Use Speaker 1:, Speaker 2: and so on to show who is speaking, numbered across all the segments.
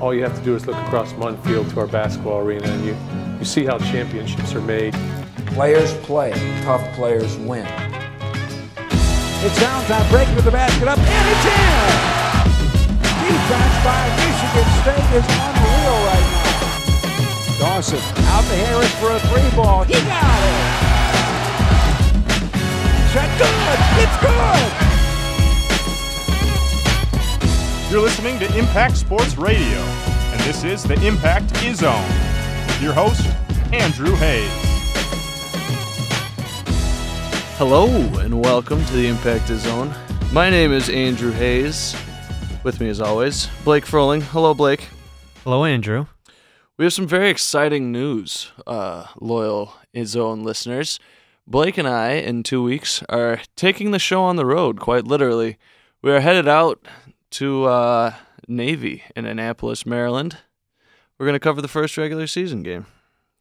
Speaker 1: all you have to do is look across Munn Field to our basketball arena and you, you see how championships are made.
Speaker 2: Players play, tough players win.
Speaker 3: It's Valentine breaking to the basket up, and it's in! Defense by Michigan State is unreal right now. Dawson out to Harris for a three ball. He got it! Shot good! It's good!
Speaker 4: You're listening to Impact Sports Radio, and this is the Impact Izone with your host, Andrew Hayes.
Speaker 5: Hello, and welcome to the Impact Izone. My name is Andrew Hayes. With me, as always, Blake Froling. Hello, Blake.
Speaker 6: Hello, Andrew.
Speaker 5: We have some very exciting news, uh, loyal Zone listeners. Blake and I, in two weeks, are taking the show on the road, quite literally. We are headed out to uh, Navy in Annapolis, Maryland. We're going to cover the first regular season game.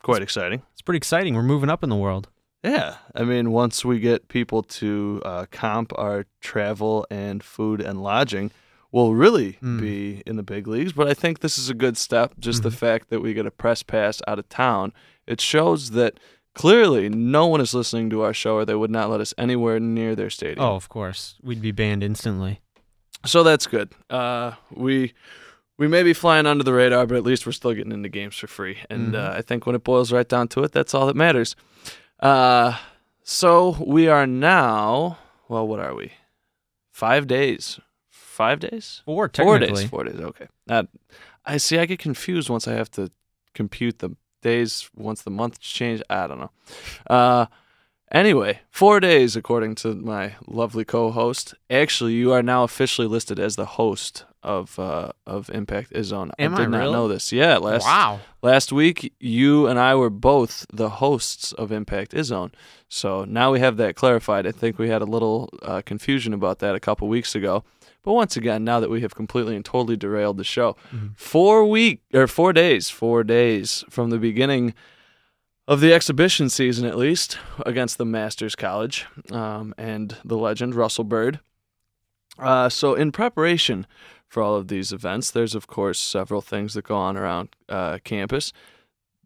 Speaker 5: Quite exciting.
Speaker 6: It's pretty exciting. We're moving up in the world.
Speaker 5: Yeah. I mean, once we get people to uh, comp our travel and food and lodging, we'll really
Speaker 6: Mm.
Speaker 5: be in the big leagues. But I think this is a good step. Just the
Speaker 6: Mhm.
Speaker 5: fact that we get a press pass out of town, it shows that clearly no one is listening to our show or they would not let us anywhere near their stadium.
Speaker 6: Oh, of course. We'd be banned instantly.
Speaker 5: So that's good. Uh, we we may be flying under the radar, but at least we're still getting into games for free. And
Speaker 6: Mhm.
Speaker 5: uh, I think when it boils right down to it, that's all that matters. Uh, so we are now. Well, what are we? Five days. Five days.
Speaker 6: Four,
Speaker 5: Four days. Four days. Okay. I see. I get confused once I have to compute the days once the months change. I don't know. Anyway, four days according to my lovely co-host. Actually, you are now officially listed as the host of uh, of Impact Is On.
Speaker 6: Am
Speaker 5: I
Speaker 6: I
Speaker 5: did not
Speaker 6: really?
Speaker 5: know this. Yeah. Last
Speaker 6: wow.
Speaker 5: last week you and I were both the hosts of Impact Is On. So now we have that clarified. I think we had a little uh, confusion about that a couple weeks ago. But once again, now that we have completely and totally derailed the show,
Speaker 6: Mhm.
Speaker 5: four week or four days, four days from the beginning of the exhibition season, at least against the Masters College um, and the legend Russell Bird. Uh, so in preparation for all of these events, there's of course several things that go on around uh, campus.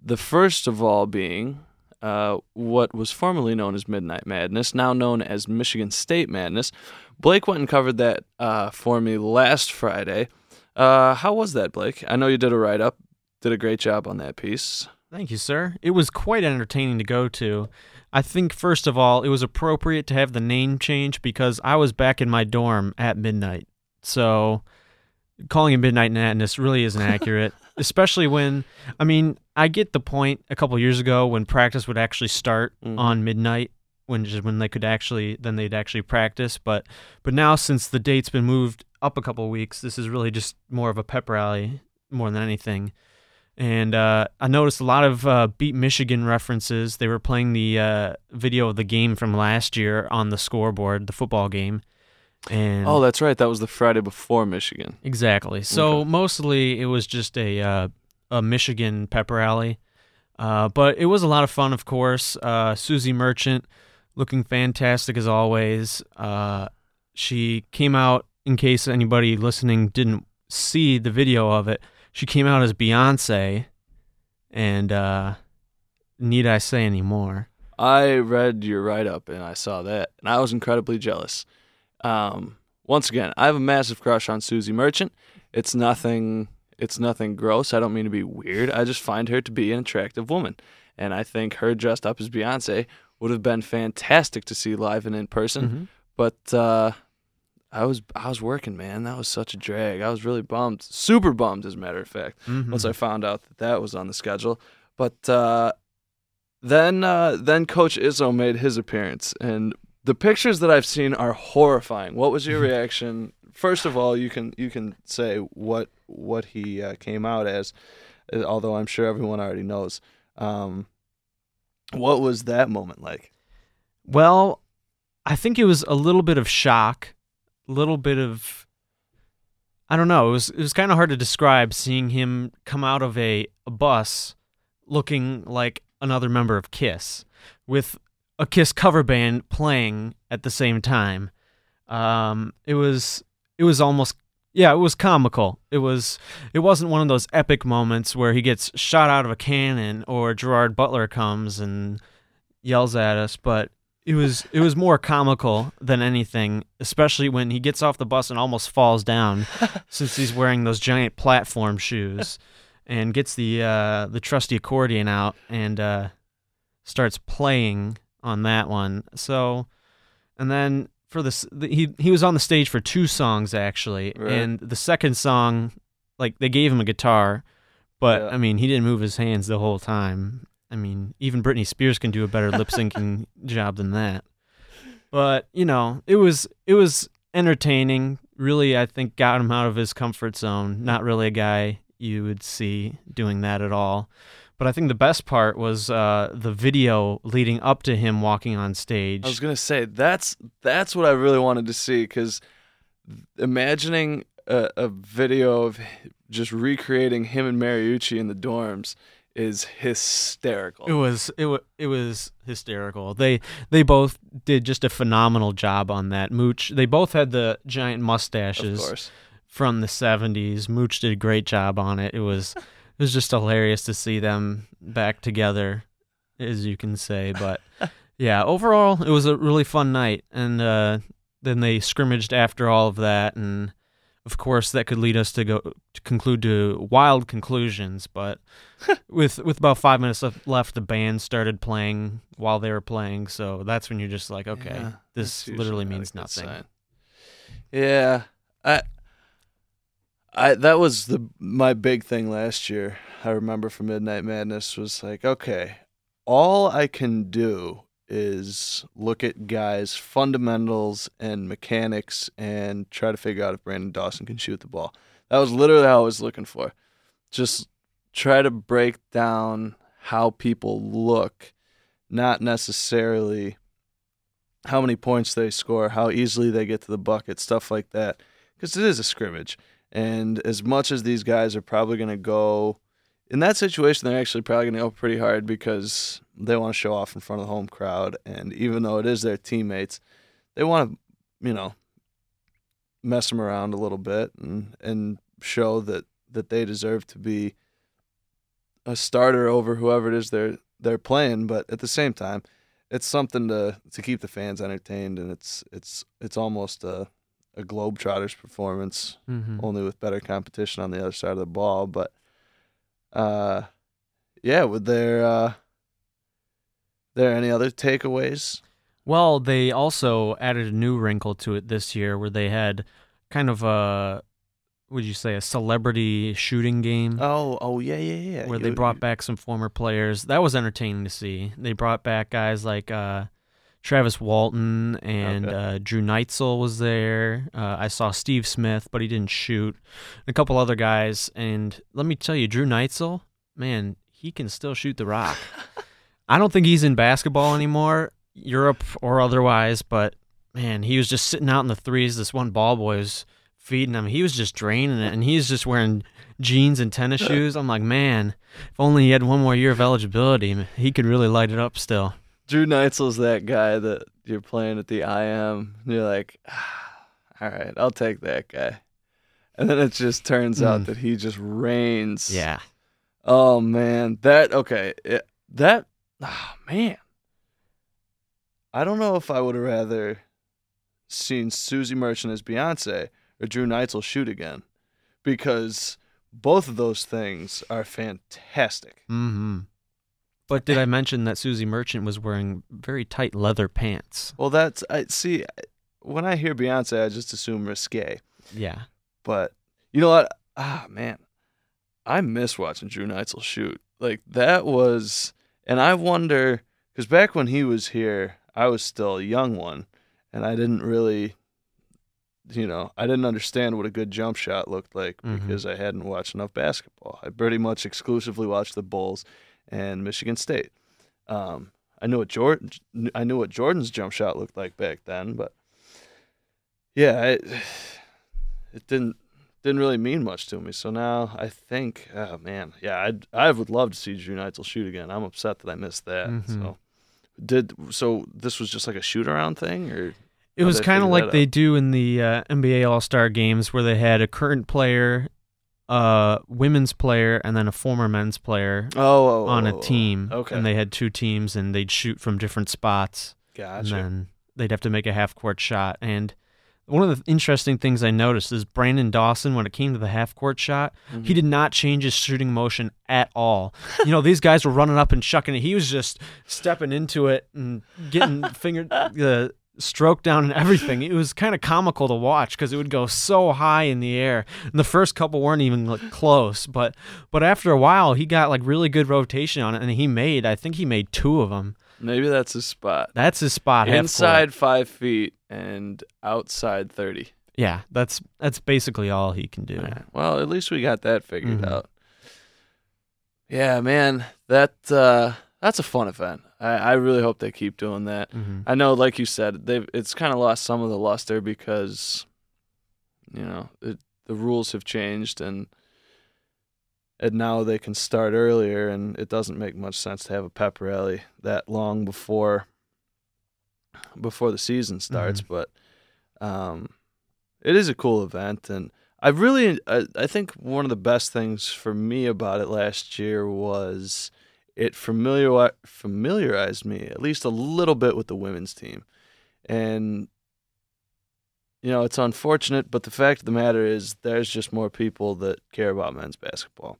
Speaker 5: The first of all being uh, what was formerly known as Midnight Madness, now known as Michigan State Madness. Blake went and covered that uh, for me last Friday. Uh, how was that, Blake? I know you did a write up, did a great job on that piece.
Speaker 6: Thank you, sir. It was quite entertaining to go to. I think, first of all, it was appropriate to have the name change because I was back in my dorm at midnight. So calling it Midnight Madness really isn't accurate, especially when, I mean, I get the point a couple years ago when practice would actually start
Speaker 5: Mhm.
Speaker 6: on midnight. When just when they could actually then they'd actually practice, but but now since the date's been moved up a couple weeks, this is really just more of a pep rally more than anything and uh, I noticed a lot of uh, Beat Michigan references. They were playing the uh, video of the game from last year on the scoreboard, the football game, and
Speaker 5: Oh, that's right. That was the Friday before Michigan.
Speaker 6: exactly. So
Speaker 5: Okay.
Speaker 6: mostly it was just a uh, a Michigan pep rally, uh, but it was a lot of fun. Of course, uh, Suzy Merchant looking fantastic as always. Uh, she came out in case anybody listening didn't see the video of it. She came out as Beyonce, and uh, need I say any more?
Speaker 5: I read your write up and I saw that, and I was incredibly jealous. Um, once again, I have a massive crush on Suzy Merchant. It's nothing. It's nothing gross. I don't mean to be weird. I just find her to be an attractive woman, and I think her dressed up as Beyonce would have been fantastic to see live and in person.
Speaker 6: Mhm.
Speaker 5: But uh, I was I was working, man. That was such a drag. I was really bummed, super bummed, as a matter of fact
Speaker 6: Mhm.
Speaker 5: once I found out that that was on the schedule. But uh, then uh, then Coach Izzo made his appearance, and the pictures that I've seen are horrifying. What was your reaction? First of all, you can you can say what what he uh, came out as, uh, although I'm sure everyone already knows. Um, what was that moment like?
Speaker 6: Well, I think it was a little bit of shock, little bit of I don't know. It was it was kind of hard to describe seeing him come out of a, a bus looking like another member of Kiss with a Kiss cover band playing at the same time. Um, it was it was almost yeah, it was comical. It was it wasn't one of those epic moments where he gets shot out of a cannon or Gerard Butler comes and yells at us, but it was it was more comical than anything, especially when he gets off the bus and almost falls down since he's wearing those giant platform shoes and gets the uh, the trusty accordion out and uh, starts playing on that one. So and then for this the, he he was on the stage for two songs actually
Speaker 5: Right.
Speaker 6: and the second song like they gave him a guitar but
Speaker 5: Yeah.
Speaker 6: I mean he didn't move his hands the whole time. I mean even Britney Spears can do a better lip syncing job than that. But, you know, it was it was entertaining. Really I think got him out of his comfort zone. Not really a guy you would see doing that at all. But I think the best part was uh, the video leading up to him walking on stage.
Speaker 5: I was gonna say that's that's what I really wanted to see because imagining a, a video of just recreating him and Mariucci in the dorms is hysterical.
Speaker 6: It was it was it was hysterical. They they both did just a phenomenal job on that. Mooch they both had the giant
Speaker 5: of
Speaker 6: mustaches
Speaker 5: course.
Speaker 6: from the 70s. Mooch did a great job on it. It was it was just hilarious to see them back together as you can say, but yeah, overall it was a really fun night and uh then they scrimmaged after all of that and of course that could lead us to go to conclude to wild conclusions but with with about five minutes left the band started playing while they were playing so that's when you're just like okay
Speaker 5: Yeah,
Speaker 6: this literally means nothing
Speaker 5: sign. Yeah, I, I that was the my big thing last year. I remember from Midnight Madness was like, okay, all I can do is look at guys' fundamentals and mechanics and try to figure out if Branden Dawson can shoot the ball. That was literally how I was looking for. Just try to break down how people look, not necessarily how many points they score, how easily they get to the bucket, stuff like that. Because it is a scrimmage. And as much as these guys are probably going to go in that situation, they're actually probably going to go pretty hard because they want to show off in front of the home crowd. And even though it is their teammates, they want to, you know, mess them around a little bit and, and show that, that they deserve to be a starter over whoever it is they're they're playing. But at the same time, it's something to to keep the fans entertained, and it's it's it's almost a a Globetrotters performance,
Speaker 6: mm-hmm.
Speaker 5: only with better competition on the other side of the ball. But uh, yeah, would there uh, there any other takeaways?
Speaker 6: Well, they also added a new wrinkle to it this year where they had kind of a would you say a celebrity shooting game
Speaker 5: Oh, oh yeah, yeah, yeah.
Speaker 6: where they
Speaker 5: You-
Speaker 6: brought back some former players. That was entertaining to see. They brought back guys like uh, Travis Walton and
Speaker 5: Okay.
Speaker 6: uh, Drew Neitzel was there. Uh, I saw Steve Smith, but he didn't shoot. A couple other guys, and let me tell you, Drew Neitzel, man, he can still shoot the rock. I don't think he's in basketball anymore, Europe or otherwise, but man, he was just sitting out in the threes. This one ball boy was feeding him. He was just draining it, and he's just wearing jeans and tennis shoes. I'm like, man, if only he had one more year of eligibility, he could really light it up still.
Speaker 5: Drew Neitzel's that guy that you're playing at the IM. And you're like, ah, all right, I'll take that guy. And then it just turns out
Speaker 6: Mm.
Speaker 5: that he just reigns.
Speaker 6: Yeah.
Speaker 5: Oh man, that okay. It, that oh man. I don't know if I would have rather seen Suzy Merchant as Beyonce or Drew Neitzel shoot again, because both of those things are fantastic.
Speaker 6: Mm-hmm. But did I mention that Suzy Merchant was wearing very tight leather pants?
Speaker 5: Well, that's I see. When I hear Beyonce, I just assume risque.
Speaker 6: Yeah.
Speaker 5: But you know what? Ah, man, I miss watching Drew Neitzel shoot. Like that was, and I wonder because back when he was here, I was still a young one, and I didn't really, you know, I didn't understand what a good jump shot looked like
Speaker 6: Mhm.
Speaker 5: because I hadn't watched enough basketball. I pretty much exclusively watched the Bulls and Michigan State. Um, I knew what Jordan, I knew what Jordan's jump shot looked like back then, but yeah, it, it didn't didn't really mean much to me. So now I think, oh man, yeah, I'd, I would love to see Drew Neitzel shoot again. I'm upset that I missed that.
Speaker 6: Mhm.
Speaker 5: So did so this was just like a shoot around thing, or
Speaker 6: It was kind of like they do in the uh, NBA All Star games where they had a current player, a women's player, and then a former men's player
Speaker 5: Oh, oh,
Speaker 6: on
Speaker 5: oh,
Speaker 6: a
Speaker 5: oh.
Speaker 6: team.
Speaker 5: Okay.
Speaker 6: And they had two teams and they'd shoot from different spots.
Speaker 5: Gotcha.
Speaker 6: And then they'd have to make a half court shot. And one of the interesting things I noticed is Branden Dawson, when it came to the half court shot,
Speaker 5: Mm-hmm.
Speaker 6: he did not change his shooting motion at all. You know, these guys were running up and chucking it. He was just stepping into it and getting finger the stroke down and everything. It was kind of comical to watch because it would go so high in the air. And the first couple weren't even like, close, but but after a while, he got like really good rotation on it, and he made I think he made two of them.
Speaker 5: Maybe that's his spot.
Speaker 6: That's his spot.
Speaker 5: Inside five feet and outside thirty.
Speaker 6: Yeah, that's that's basically all he can do.
Speaker 5: Yeah. Well, at least we got that figured
Speaker 6: Mhm.
Speaker 5: out. Yeah, man, that uh, that's a fun event. I, I really hope they keep doing that.
Speaker 6: Mhm.
Speaker 5: I know, like you said, they've it's kind of lost some of the luster because you know it, the rules have changed and and now they can start earlier, and it doesn't make much sense to have a pep rally that long before before the season starts. But um, it is a cool event, and I really I, I think one of the best things for me about it last year was it familiar familiarized me at least a little bit with the women's team, and you know it's unfortunate, but the fact of the matter is there's just more people that care about men's basketball.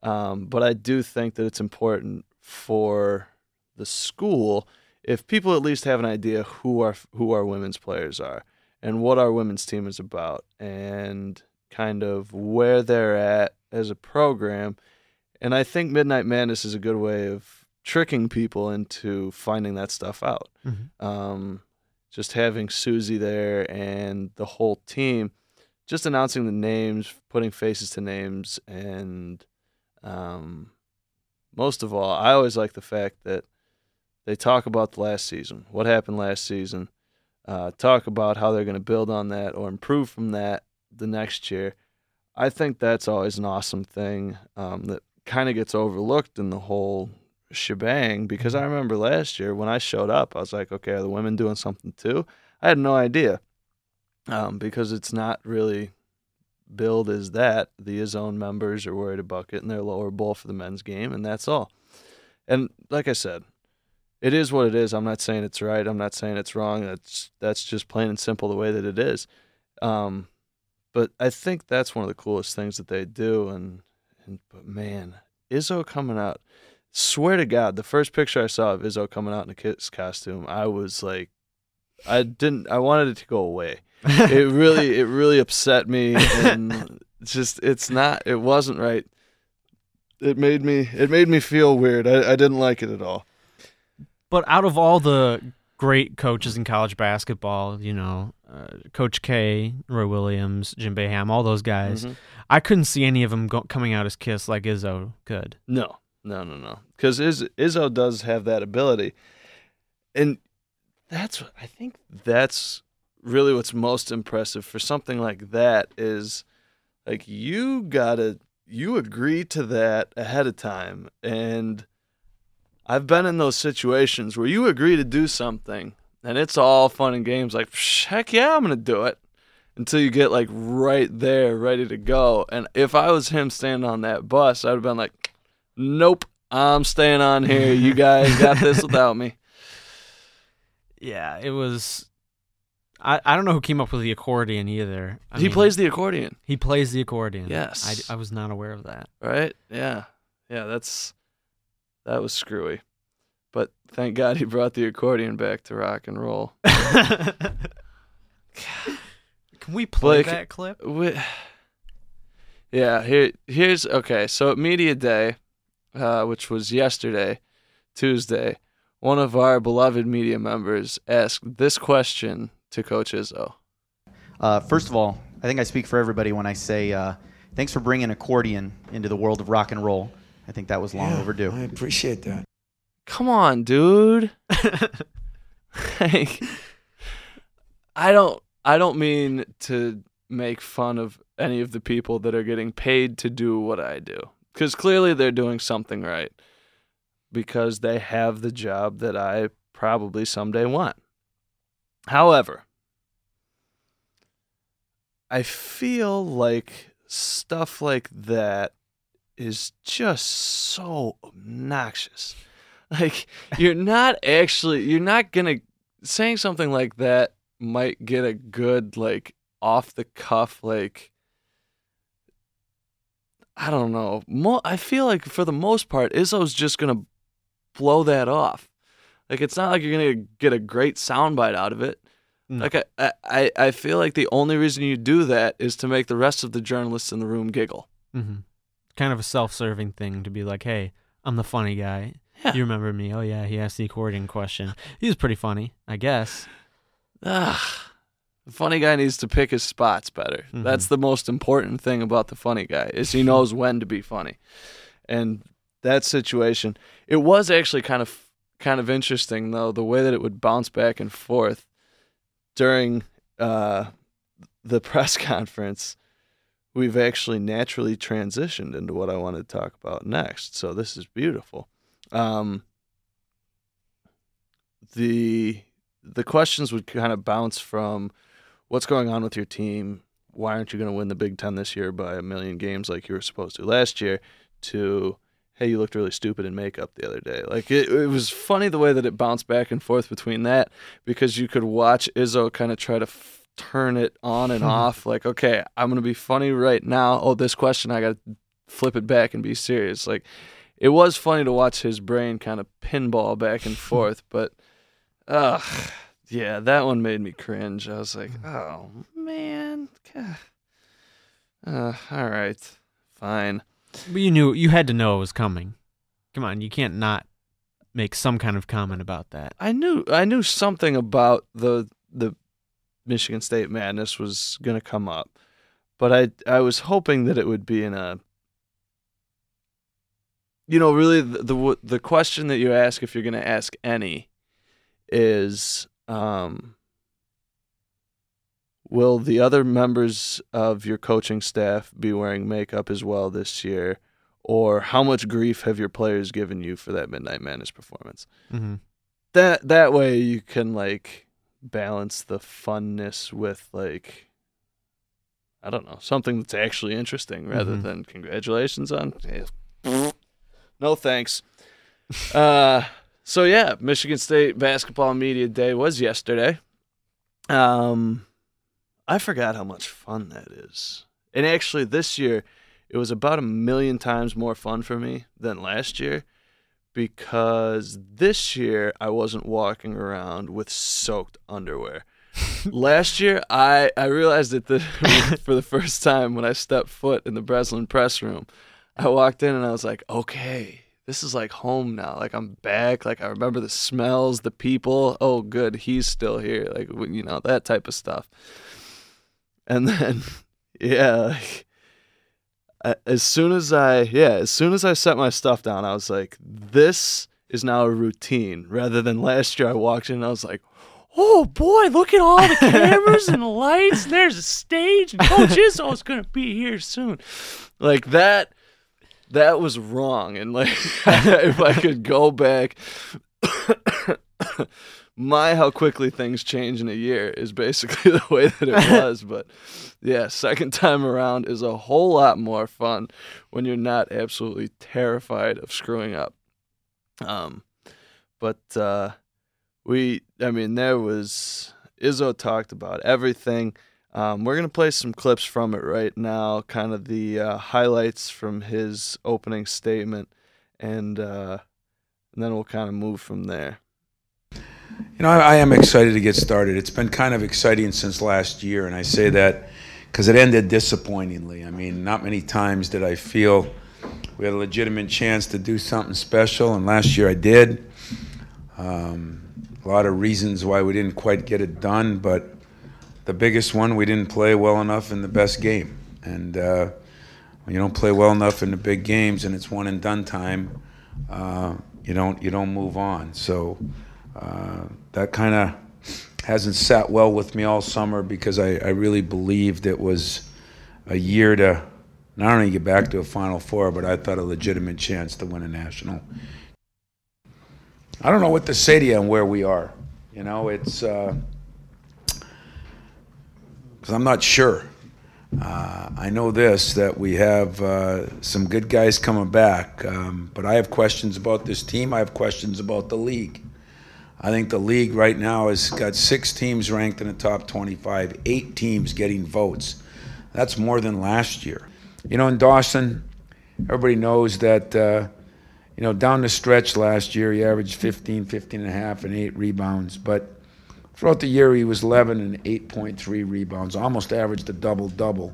Speaker 5: Um, but I do think that it's important for the school if people at least have an idea who our who our women's players are and what our women's team is about and kind of where they're at as a program. And I think Midnight Madness is a good way of tricking people into finding that stuff out.
Speaker 6: Mhm.
Speaker 5: Um, just having Suzy there and the whole team, just announcing the names, putting faces to names, and um, most of all, I always like the fact that they talk about the last season, what happened last season, uh, talk about how they're going to build on that or improve from that the next year. I think that's always an awesome thing um, that kind of gets overlooked in the whole shebang because I remember last year when I showed up, I was like, okay, are the women doing something too? I had no idea um, because it's not really billed as that. The Izone members are worried about getting their lower bowl for the men's game, and that's all. And like I said, it is what it is. I'm not saying it's right. I'm not saying it's wrong. That's that's just plain and simple the way that it is. Um, but I think that's one of the coolest things that they do. And, and but man, Izzo coming out. Swear to God, the first picture I saw of Izzo coming out in a kid's costume, I was like, I didn't. I wanted it to go away. it really, it really upset me, and it's just, it's not. It wasn't right. It made me. It made me feel weird. I, I didn't like it at all.
Speaker 6: But out of all the great coaches in college basketball, you know, uh, Coach K, Roy Williams, Jim Boeheim, all those guys,
Speaker 5: Mhm.
Speaker 6: I couldn't see any of them go- coming out as Kiss like Izzo could.
Speaker 5: No, no, no, no. Because Iz- Izzo does have that ability, and that's what I think. That's really what's most impressive for something like that is like you gotta you agree to that ahead of time, and I've been in those situations where you agree to do something, and it's all fun and games. Like "Psh, heck yeah, I'm gonna do it. Until you get like right there, ready to go. And if I was him standing on that bus, I'd have been like, Nope, I'm staying on here. You guys got this without me.
Speaker 6: Yeah, it was. I, I don't know who came up with the accordion either. I
Speaker 5: he
Speaker 6: mean,
Speaker 5: plays the accordion,
Speaker 6: He plays the accordion.
Speaker 5: Yes.
Speaker 6: I, I was not aware of that.
Speaker 5: right? Yeah, yeah. That's that was screwy, but thank God he brought the accordion back to rock and roll.
Speaker 6: Can we play
Speaker 5: Blake-
Speaker 6: that clip?
Speaker 5: Wi- Yeah, here here's okay. So at media day, uh, which was yesterday, Tuesday, one of our beloved media members asked this question to Coach Izzo.
Speaker 7: Uh, first of all, I think I speak for everybody when I say uh, thanks for bringing accordion into the world of rock and roll. I think that was long
Speaker 2: Yeah,
Speaker 7: overdue.
Speaker 2: I appreciate that.
Speaker 5: Come on, dude. like, I don't I don't mean to make fun of any of the people that are getting paid to do what I do cuz clearly they're doing something right because they have the job that I probably someday want. However, I feel like stuff like that is just so obnoxious. Like you're not actually you're not gonna saying something like that might get a good like off the cuff like I don't know. Mo- I feel like for the most part, Izzo's just gonna blow that off. Like it's not like you're gonna get a great soundbite out of it.
Speaker 6: No.
Speaker 5: Like I, I, I feel like the only reason you do that is to make the rest of the journalists in the room giggle.
Speaker 6: hmm Kind of a self-serving thing to be like, "Hey, I'm the funny guy.
Speaker 5: Yeah.
Speaker 6: You remember me? Oh yeah, he asked the accordion question. He was pretty funny, I guess."
Speaker 5: Ah, the funny guy needs to pick his spots better.
Speaker 6: Mhm.
Speaker 5: That's the most important thing about the funny guy is he knows when to be funny. And that situation, it was actually kind of kind of interesting though the way that it would bounce back and forth during uh, the press conference. We've actually naturally transitioned into what I want to talk about next. So this is beautiful. Um, the the questions would kind of bounce from what's going on with your team why aren't you going to win the big ten this year by a million games like you were supposed to last year to hey you looked really stupid in makeup the other day like it, it was funny the way that it bounced back and forth between that because you could watch izzo kind of try to turn it on and off like okay i'm going to be funny right now oh this question i got to flip it back and be serious like it was funny to watch his brain kind of pinball back and forth, but uh yeah, that one made me cringe. I was like, oh man. Uh, all right. Fine.
Speaker 6: But you knew you had to know it was coming. Come on, you can't not make some kind of comment about that.
Speaker 5: I knew I knew something about the the Michigan State madness was gonna come up. But I I was hoping that it would be in a you know, really the the, the question that you ask if you're going to ask any is um, will the other members of your coaching staff be wearing makeup as well this year or how much grief have your players given you for that midnight madness performance
Speaker 6: Mm-hmm.
Speaker 5: that that way you can like balance the funness with like I don't know something that's actually interesting rather
Speaker 6: Mhm.
Speaker 5: than congratulations on no thanks. uh, so yeah, Michigan State basketball media day was yesterday. Um, I forgot how much fun that is, and actually this year it was about a million times more fun for me than last year because this year I wasn't walking around with soaked underwear. Last year, I, I realized it the, for the first time when I stepped foot in the Breslin press room. I walked in and I was like, okay, this is like home now. Like I'm back. Like I remember the smells, the people. Oh, good, he's still here. Like you know that type of stuff. And then, yeah, like, as soon as I yeah, as soon as I set my stuff down, I was like, this is now a routine. Rather than last year, I walked in and I was like. Oh boy, look at all the cameras and the lights. There's a stage, and Coach Izzo's gonna be here soon. Like that that was wrong and like if i could go back my how quickly things change in a year is basically the way that it was but yeah second time around is a whole lot more fun when you're not absolutely terrified of screwing up um but uh we i mean there was izzo talked about everything um, we're going to play some clips from it right now, kind of the uh, highlights from his opening statement, and, uh, and then we'll kind of move from there.
Speaker 2: You know, I, I am excited to get started. It's been kind of exciting since last year, and I say that because it ended disappointingly. I mean, not many times did I feel we had a legitimate chance to do something special, and last year I did. Um, a lot of reasons why we didn't quite get it done, but the biggest one, we didn't play well enough in the best game. And uh, when you don't play well enough in the big games and it's one and done time, uh, you don't you don't move on. So uh, that kind of hasn't sat well with me all summer because I, I really believed it was a year to not only get back to a Final Four, but I thought a legitimate chance to win a national. I don't know what to say to you and where we are. You know, it's because I'm not sure. Uh, I know this that we have uh, some good guys coming back, um, but I have questions about this team. I have questions about the league. I think the league right now has got six teams ranked in the top 25, eight teams getting votes. That's more than last year. You know, in Dawson, everybody knows that, uh, you know, down the stretch last year, he averaged 15, 15 and a half, and eight rebounds. But throughout the year, he was 11 and 8.3 rebounds, almost averaged a double double,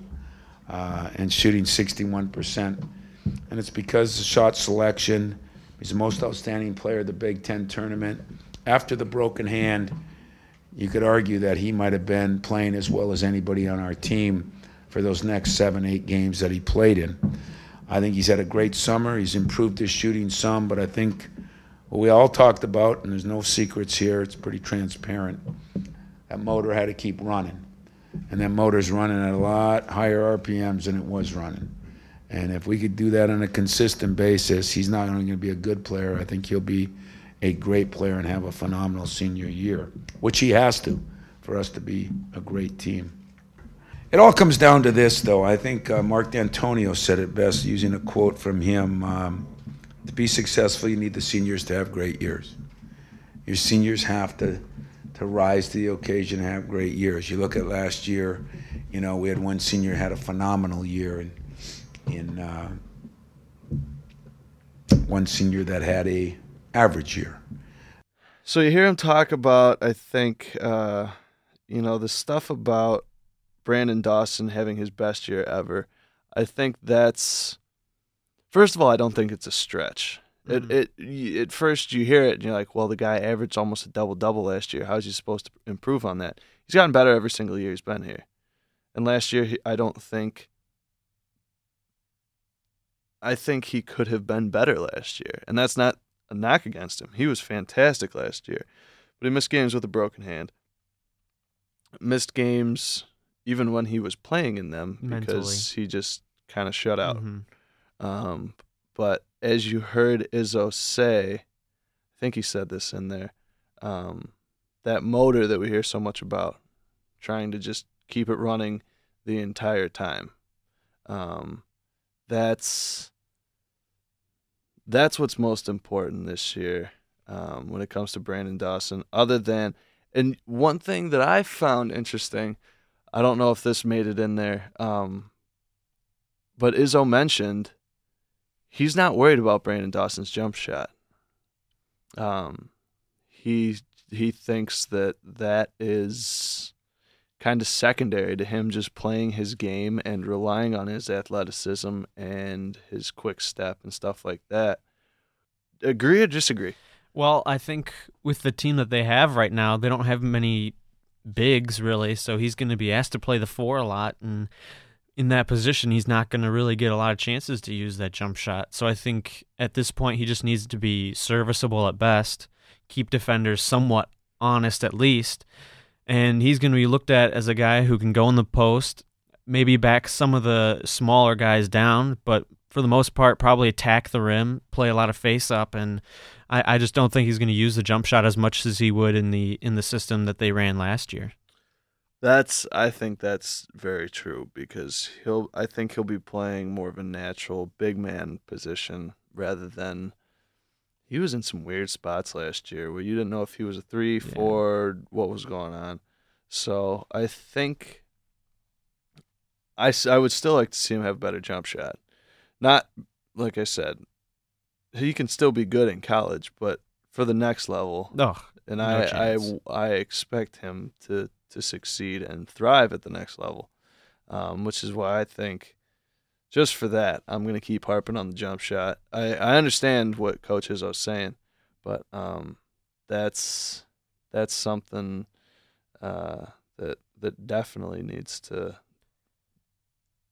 Speaker 2: uh, and shooting 61%. And it's because of shot selection. He's the most outstanding player of the Big Ten tournament after the broken hand, you could argue that he might have been playing as well as anybody on our team for those next seven, eight games that he played in. I think he's had a great summer. He's improved his shooting some, but I think what we all talked about, and there's no secrets here, it's pretty transparent. That motor had to keep running. And that motor's running at a lot higher RPMs than it was running. And if we could do that on a consistent basis, he's not only going to be a good player, I think he'll be a great player and have a phenomenal senior year, which he has to for us to be a great team. It all comes down to this, though. I think uh, Mark Dantonio said it best using a quote from him. Um, to be successful, you need the seniors to have great years. Your seniors have to to rise to the occasion and have great years. You look at last year, you know, we had one senior had a phenomenal year, and in uh, one senior that had a average year.
Speaker 5: So you hear him talk about, I think, uh, you know, the stuff about Branden Dawson having his best year ever. I think that's first of all, I don't think it's a stretch. Mm-hmm. It it at first you hear it and you're like, well, the guy averaged almost a double double last year. How's he supposed to improve on that? He's gotten better every single year he's been here. And last year, he, I don't think. I think he could have been better last year, and that's not a knock against him. He was fantastic last year, but he missed games with a broken hand. Missed games even when he was playing in them
Speaker 6: Mentally.
Speaker 5: because he just kind of shut out.
Speaker 6: Mm-hmm.
Speaker 5: Um, but as you heard Izzo say, I think he said this in there, um, that motor that we hear so much about, trying to just keep it running the entire time. Um, that's that's what's most important this year um, when it comes to Branden Dawson. Other than, and one thing that I found interesting, I don't know if this made it in there, um, but Izzo mentioned he's not worried about Branden Dawson's jump shot. Um, he he thinks that that is kind of secondary to him just playing his game and relying on his athleticism and his quick step and stuff like that. Agree or disagree?
Speaker 6: Well, I think with the team that they have right now, they don't have many bigs really, so he's going to be asked to play the four a lot and in that position, he's not going to really get a lot of chances to use that jump shot. So I think at this point, he just needs to be serviceable at best, keep defenders somewhat honest at least, and he's going to be looked at as a guy who can go in the post, maybe back some of the smaller guys down, but for the most part, probably attack the rim, play a lot of face up, and I, I just don't think he's going to use the jump shot as much as he would in the in the system that they ran last year.
Speaker 5: That's I think that's very true because he'll I think he'll be playing more of a natural big man position rather than he was in some weird spots last year where you didn't know if he was a three,
Speaker 6: Yeah.
Speaker 5: four, what was going on. So I think I, I would still like to see him have a better jump shot. Not like I said, he can still be good in college, but for the next level,
Speaker 6: Ugh,
Speaker 5: and
Speaker 6: No
Speaker 5: I, I. I expect him to to succeed and thrive at the next level, um, which is why I think just for that I'm going to keep harping on the jump shot. I, I understand what Coach Izzo's saying, but um, that's that's something uh, that that definitely needs to.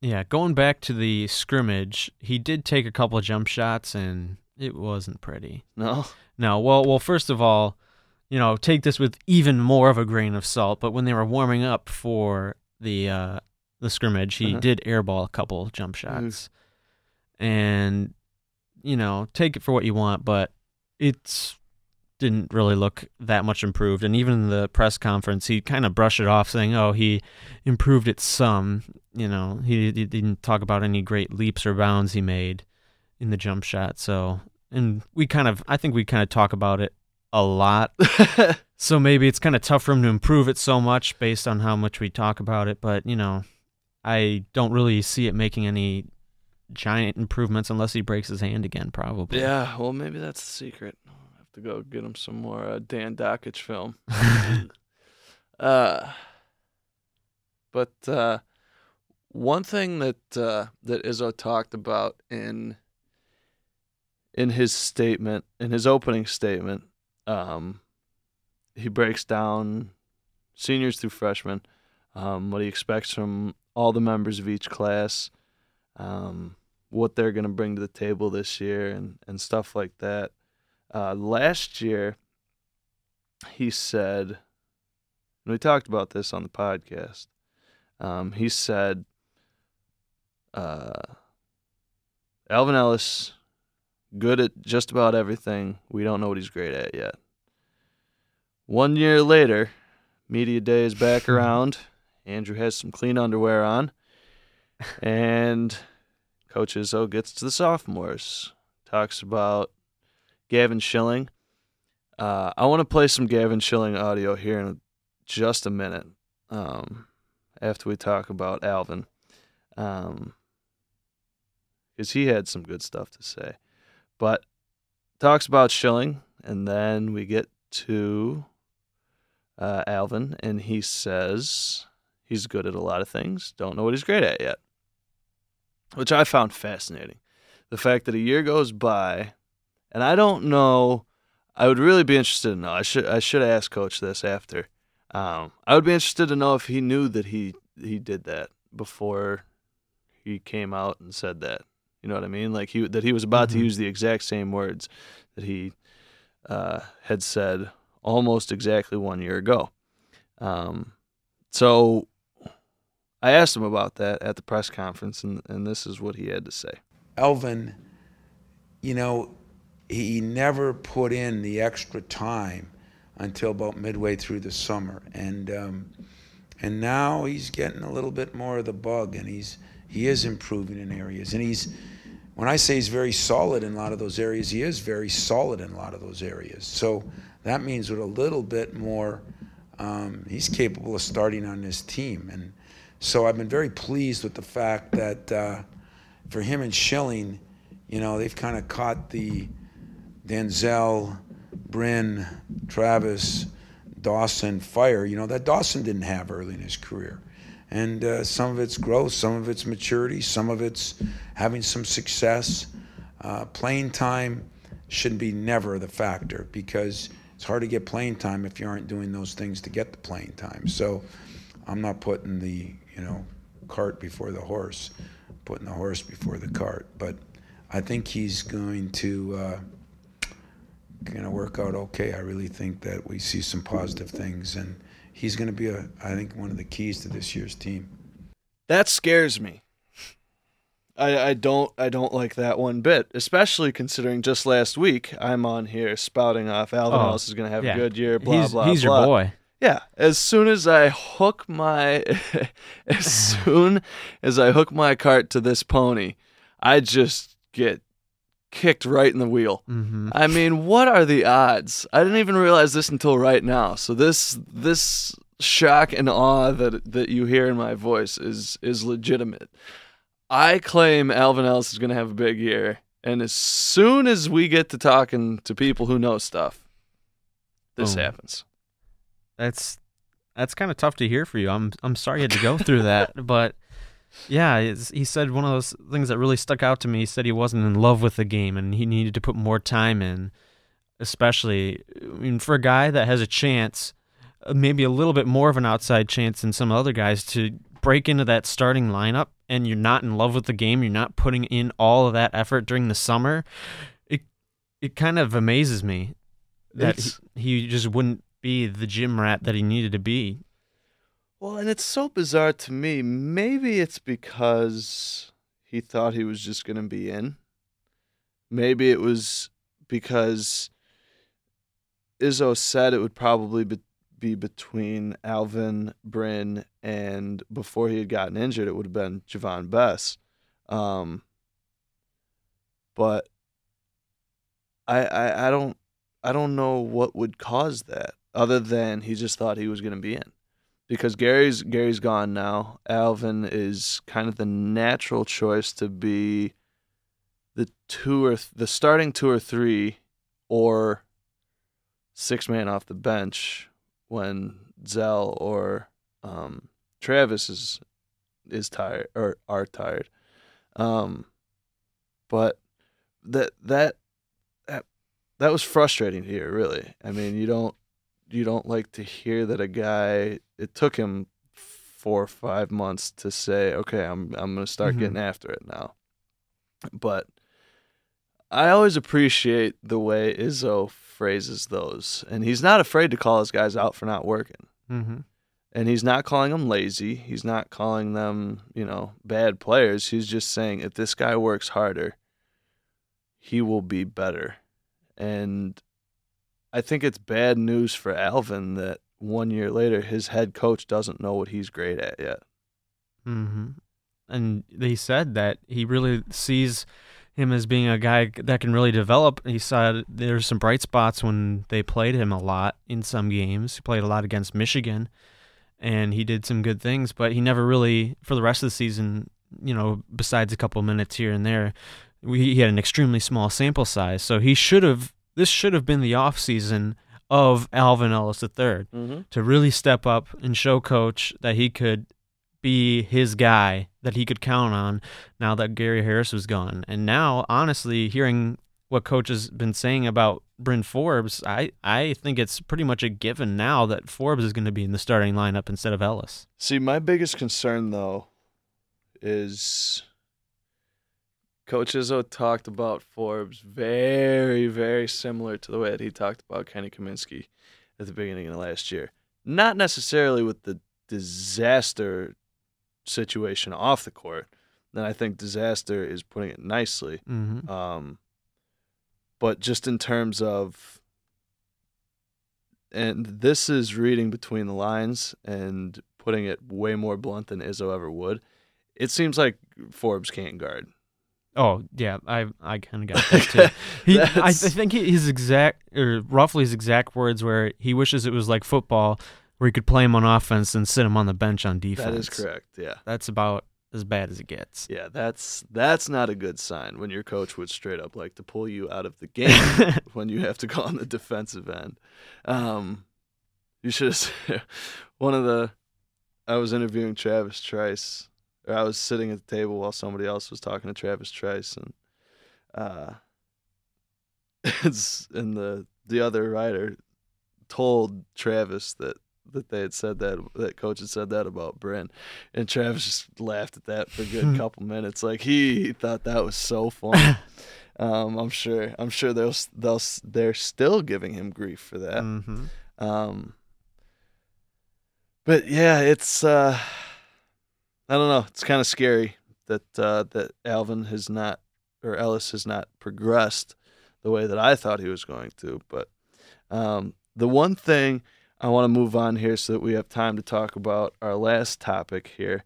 Speaker 6: Yeah, going back to the scrimmage, he did take a couple of jump shots and it wasn't pretty.
Speaker 5: No,
Speaker 6: No, well, well, first of all, you know, take this with even more of a grain of salt. But when they were warming up for the uh, the scrimmage, he
Speaker 5: Uh-huh.
Speaker 6: did airball a couple jump shots, and you know, take it for what you want, but it's didn't really look that much improved. And even in the press conference, he kind of brushed it off, saying, "Oh, he improved it some." You know, he, he didn't talk about any great leaps or bounds he made in the jump shot. So, and we kind of, I think we kind of talk about it a lot. so maybe it's kind of tough for him to improve it so much based on how much we talk about it. But you know, I don't really see it making any giant improvements unless he breaks his hand again, probably.
Speaker 5: Yeah, well, maybe that's the secret. I'll have to go get him some more uh, Dan Dakich film. uh, but uh, one thing that uh, that Izzo talked about in in his statement, in his opening statement, um, he breaks down seniors through freshmen, um, what he expects from all the members of each class, um, what they're going to bring to the table this year, and, and stuff like that. Uh, last year, he said, and we talked about this on the podcast. Um, he said, uh, Alvin Ellis, good at just about everything. We don't know what he's great at yet. One year later, media day is back around. Andrew has some clean underwear on, and Coach Izzo gets to the sophomores. Talks about Gavin Schilling. Uh, I want to play some Gavin Schilling audio here in just a minute. Um, after we talk about Alvin, because um, he had some good stuff to say. But talks about Schilling, and then we get to uh, Alvin, and he says he's good at a lot of things. Don't know what he's great at yet, which I found fascinating. The fact that a year goes by, and I don't know. I would really be interested to know. I should I should ask Coach this after. Um, I would be interested to know if he knew that he he did that before he came out and said that. You know what I mean? Like he that he was about mm-hmm. to use the exact same words that he uh, had said almost exactly one year ago. Um, so I asked him about that at the press conference, and, and this is what he had to say.
Speaker 2: Elvin, you know, he never put in the extra time until about midway through the summer, and um, and now he's getting a little bit more of the bug, and he's he is improving in areas, and he's when I say he's very solid in a lot of those areas, he is very solid in a lot of those areas. So that means with a little bit more, um, he's capable of starting on this team, and so I've been very pleased with the fact that uh, for him and Schilling, you know, they've kind of caught the Denzel, Bryn, Travis, Dawson fire, you know, that Dawson didn't have early in his career. And uh, some of it's growth, some of it's maturity, some of it's having some success. Uh, playing time should be never the factor because it's hard to get playing time if you aren't doing those things to get the playing time. So I'm not putting the, you know, cart before the horse, putting the horse before the cart. But I think he's going to uh, going to work out okay. I really think that we see some positive things, and he's going to be a I think one of the keys to this year's team.
Speaker 5: That scares me. I, I don't I don't like that one bit, especially considering just last week I'm on here spouting off Alvin oh, Ellis is going to have yeah. a good year. Blah
Speaker 6: he's,
Speaker 5: blah.
Speaker 6: He's
Speaker 5: blah.
Speaker 6: your boy.
Speaker 5: Yeah, as soon as I hook my, as soon as I hook my cart to this pony, I just get kicked right in the wheel.
Speaker 6: Mm-hmm.
Speaker 5: I mean, what are the odds? I didn't even realize this until right now. So this this shock and awe that that you hear in my voice is is legitimate. I claim Alvin Ellis is going to have a big year, and as soon as we get to talking to people who know stuff, this happens.
Speaker 6: That's that's kind of tough to hear for you. I'm I'm sorry you had to go through that, but yeah, he said one of those things that really stuck out to me. He said he wasn't in love with the game and he needed to put more time in, especially I mean, for a guy that has a chance, uh, maybe a little bit more of an outside chance than some other guys to break into that starting lineup and you're not in love with the game, you're not putting in all of that effort during the summer. It it kind of amazes me that he, he just wouldn't be the gym rat that he needed to be
Speaker 5: well, and it's so bizarre to me. Maybe it's because he thought he was just going to be in. Maybe it was because Izzo said it would probably be, be between Alvin, Bryn, and before he had gotten injured, it would have been Javon Bess. Um, but I, I I don't I don't know what would cause that other than he just thought he was going to be in because Gary's Gary's gone now. Alvin is kind of the natural choice to be the two or th- the starting two or three or six man off the bench when Zell or um, Travis is is tired or are tired. Um, but that that that that was frustrating here. Really, I mean, you don't you don't like to hear that a guy. It took him four or five months to say, okay, I'm I'm gonna start
Speaker 6: Mhm.
Speaker 5: getting after it now. But I always appreciate the way Izzo phrases those, and he's not afraid to call his guys out for not working
Speaker 6: Mm-hmm.
Speaker 5: and he's not calling them lazy. He's not calling them, you know, bad players. He's just saying if this guy works harder, he will be better. And I think it's bad news for Alvin that one year later his head coach doesn't know what he's great at yet.
Speaker 6: Mm-hmm. And he said that he really sees him as being a guy that can really develop. He said there's some bright spots when they played him a lot in some games. He played a lot against Michigan, and he did some good things, but he never really, for the rest of the season, you know, besides a couple minutes here and there, he had an extremely small sample size. So he should have, this should have been the off season of Alvin Ellis III
Speaker 5: Mm-hmm.
Speaker 6: to really step up and show coach that he could be his guy that he could count on now that Gary Harris was gone. And now, honestly, hearing what coach has been saying about Bryn Forbes, I, I think it's pretty much a given now that Forbes is going to be in the starting lineup instead of Ellis.
Speaker 5: See, my biggest concern though is Coach Izzo talked about Forbes very, very similar to the way that he talked about Kenny Kaminski at the beginning of last year. Not necessarily with the disaster situation off the court. Then I think disaster is putting it nicely.
Speaker 6: Mm-hmm.
Speaker 5: Um, but just in terms of, and this is reading between the lines and putting it way more blunt than Izzo ever would. It seems like Forbes can't guard.
Speaker 6: Oh yeah, I I kind of got that too. He, I, I think he- his exact or roughly his exact words were he wishes it was like football where he could play him on offense and sit him on the bench on defense.
Speaker 5: That is correct. Yeah.
Speaker 6: That's about as bad as it gets.
Speaker 5: Yeah, that's that's not a good sign when your coach would straight up like to pull you out of the game when you have to go on the defensive end. Um, you should have one of the. I was interviewing Travis Trice, or I was sitting at the table while somebody else was talking to Travis Trice, and uh, it's and the the other writer told Travis that that they had said that that coach had said that about Bryn, and Travis just laughed at that for a good couple minutes. Like he, he thought that was so funny. um, I'm sure. I'm sure they'll they'll they're still giving him grief for that.
Speaker 6: Mm-hmm.
Speaker 5: Um, but yeah, it's uh, I don't know. It's kind of scary that uh, that Alvin has not or Ellis has not progressed the way that I thought he was going to. But um, the one thing I want to move on here so that we have time to talk about our last topic here.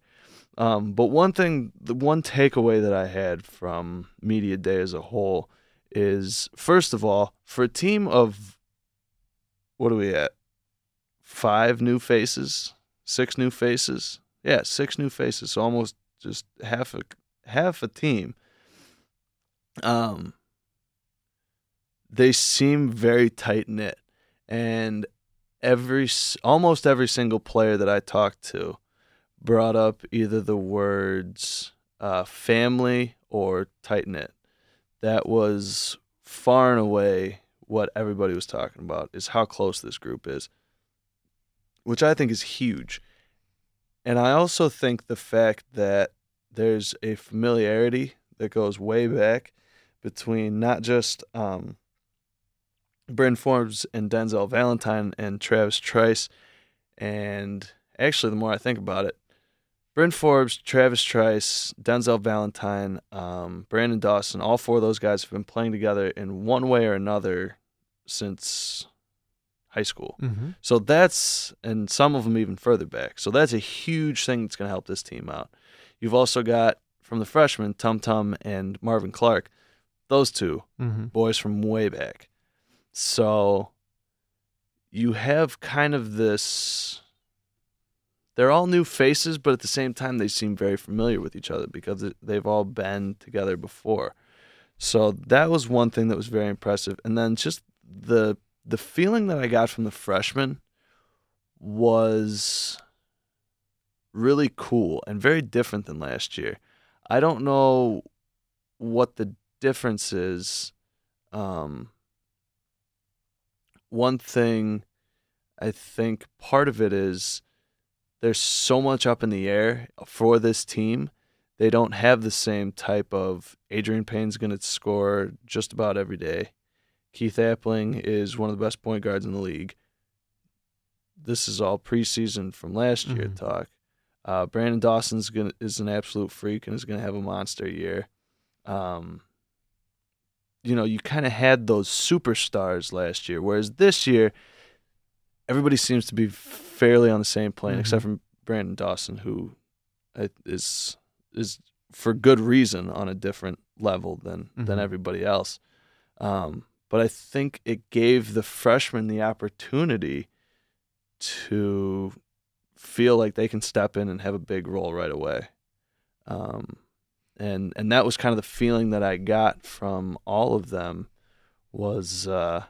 Speaker 5: Um, but one thing, the one takeaway that I had from media day as a whole is, first of all, for a team of what are we at? Five new faces, six new faces. Yeah, six new faces. So almost just half a half a team. Um, they seem very tight knit, and every almost every single player that I talked to brought up either the words uh, family or tight knit. That was far and away what everybody was talking about is how close this group is, which I think is huge. And I also think the fact that there's a familiarity that goes way back between not just um, Bryn Forbes and Denzel Valentine and Travis Trice. And actually, the more I think about it, Bryn Forbes, Travis Trice, Denzel Valentine, um, Branden Dawson, all four of those guys have been playing together in one way or another since high school.
Speaker 6: Mm-hmm.
Speaker 5: So that's and some of them even further back. So that's a huge thing that's going to help this team out. You've also got from the freshmen Tum Tum and Marvin Clark, those two
Speaker 6: Mm-hmm.
Speaker 5: boys from way back. So you have kind of this. They're all new faces, but at the same time, they seem very familiar with each other because they've all been together before. So that was one thing that was very impressive, and then just the the feeling that I got from the freshmen was really cool and very different than last year. I don't know what the difference is. Um, one thing I think part of it is there's so much up in the air for this team. They don't have the same type of Adreian Payne's going to score just about every day. Keith Appling is one of the best point guards in the league. This is all preseason from last year
Speaker 6: Mhm.
Speaker 5: talk. Uh, Branden Dawson's gonna is an absolute freak and is going to have a monster year. Um, you know, you kind of had those superstars last year, whereas this year, everybody seems to be fairly on the same plane,
Speaker 6: Mhm.
Speaker 5: except for Branden Dawson, who uh, is is for good reason on a different level than than
Speaker 6: Mhm.
Speaker 5: everybody else. Um, but I think it gave the freshmen the opportunity to feel like they can step in and have a big role right away. Um, and and that was kind of the feeling that I got from all of them was uh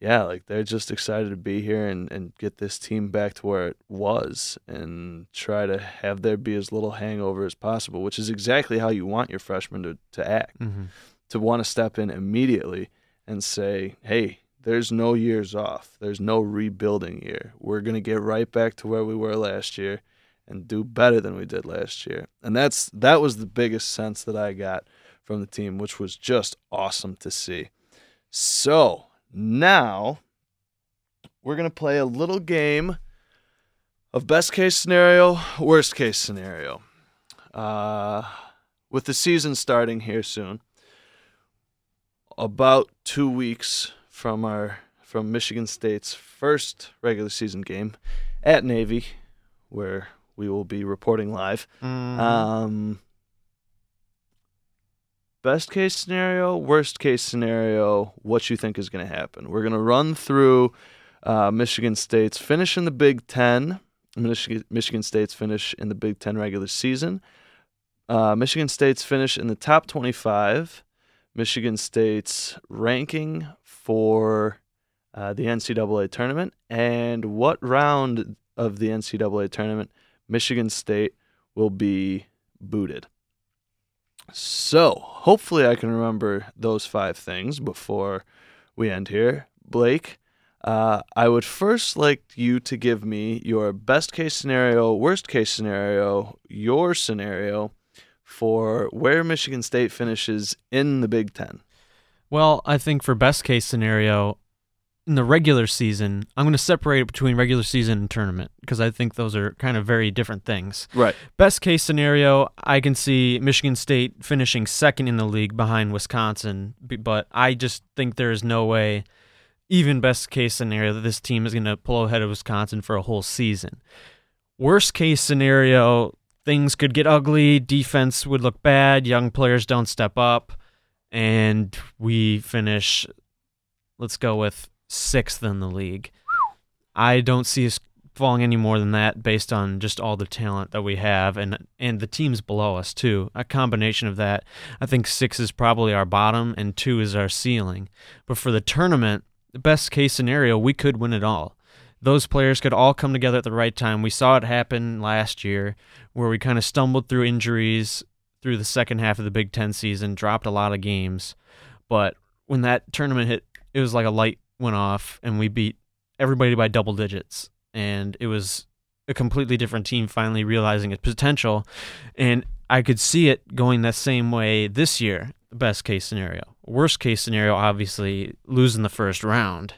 Speaker 5: yeah, like they're just excited to be here and, and get this team back to where it was and try to have there be as little hangover as possible, which is exactly how you want your freshmen to, to act
Speaker 6: Mm-hmm.
Speaker 5: To want to step in immediately and say, hey, there's no years off. There's no rebuilding year. We're going to get right back to where we were last year and do better than we did last year. And that's that was the biggest sense that I got from the team, which was just awesome to see. So, now we're going to play a little game of best case scenario, worst case scenario. Uh, with the season starting here soon, about two weeks from our from Michigan State's first regular season game at Navy, where we will be reporting live.
Speaker 6: Mm-hmm.
Speaker 5: Um, best case scenario, worst case scenario, what you think is going to happen. We're going to run through uh, Michigan State's finish in the Big Ten, Michigan, Michigan State's finish in the Big Ten regular season, uh, Michigan State's finish in the top 25, Michigan State's ranking for uh, the NCAA tournament, and what round of the NCAA tournament Michigan State will be booted. So, hopefully, I can remember those five things before we end here. Blake, uh, I would first like you to give me your best case scenario, worst case scenario, your scenario for where Michigan State finishes in the Big Ten.
Speaker 6: Well, I think for best case scenario, in the regular season, I'm going to separate it between regular season and tournament because I think those are kind of very different things.
Speaker 5: Right.
Speaker 6: Best case scenario, I can see Michigan State finishing second in the league behind Wisconsin, but I just think there is no way, even best case scenario, that this team is going to pull ahead of Wisconsin for a whole season. Worst case scenario, things could get ugly, defense would look bad, young players don't step up, and we finish, let's go with sixth in the league. I don't see us falling any more than that based on just all the talent that we have and and the teams below us too. A combination of that. I think 6 is probably our bottom and 2 is our ceiling. But for the tournament, the best case scenario, we could win it all. Those players could all come together at the right time. We saw it happen last year where we kind of stumbled through injuries through the second half of the Big 10 season, dropped a lot of games. But when that tournament hit, it was like a light went off and we beat everybody by double digits and it was a completely different team finally realizing its potential and i could see it going that same way this year best case scenario worst case scenario obviously losing the first round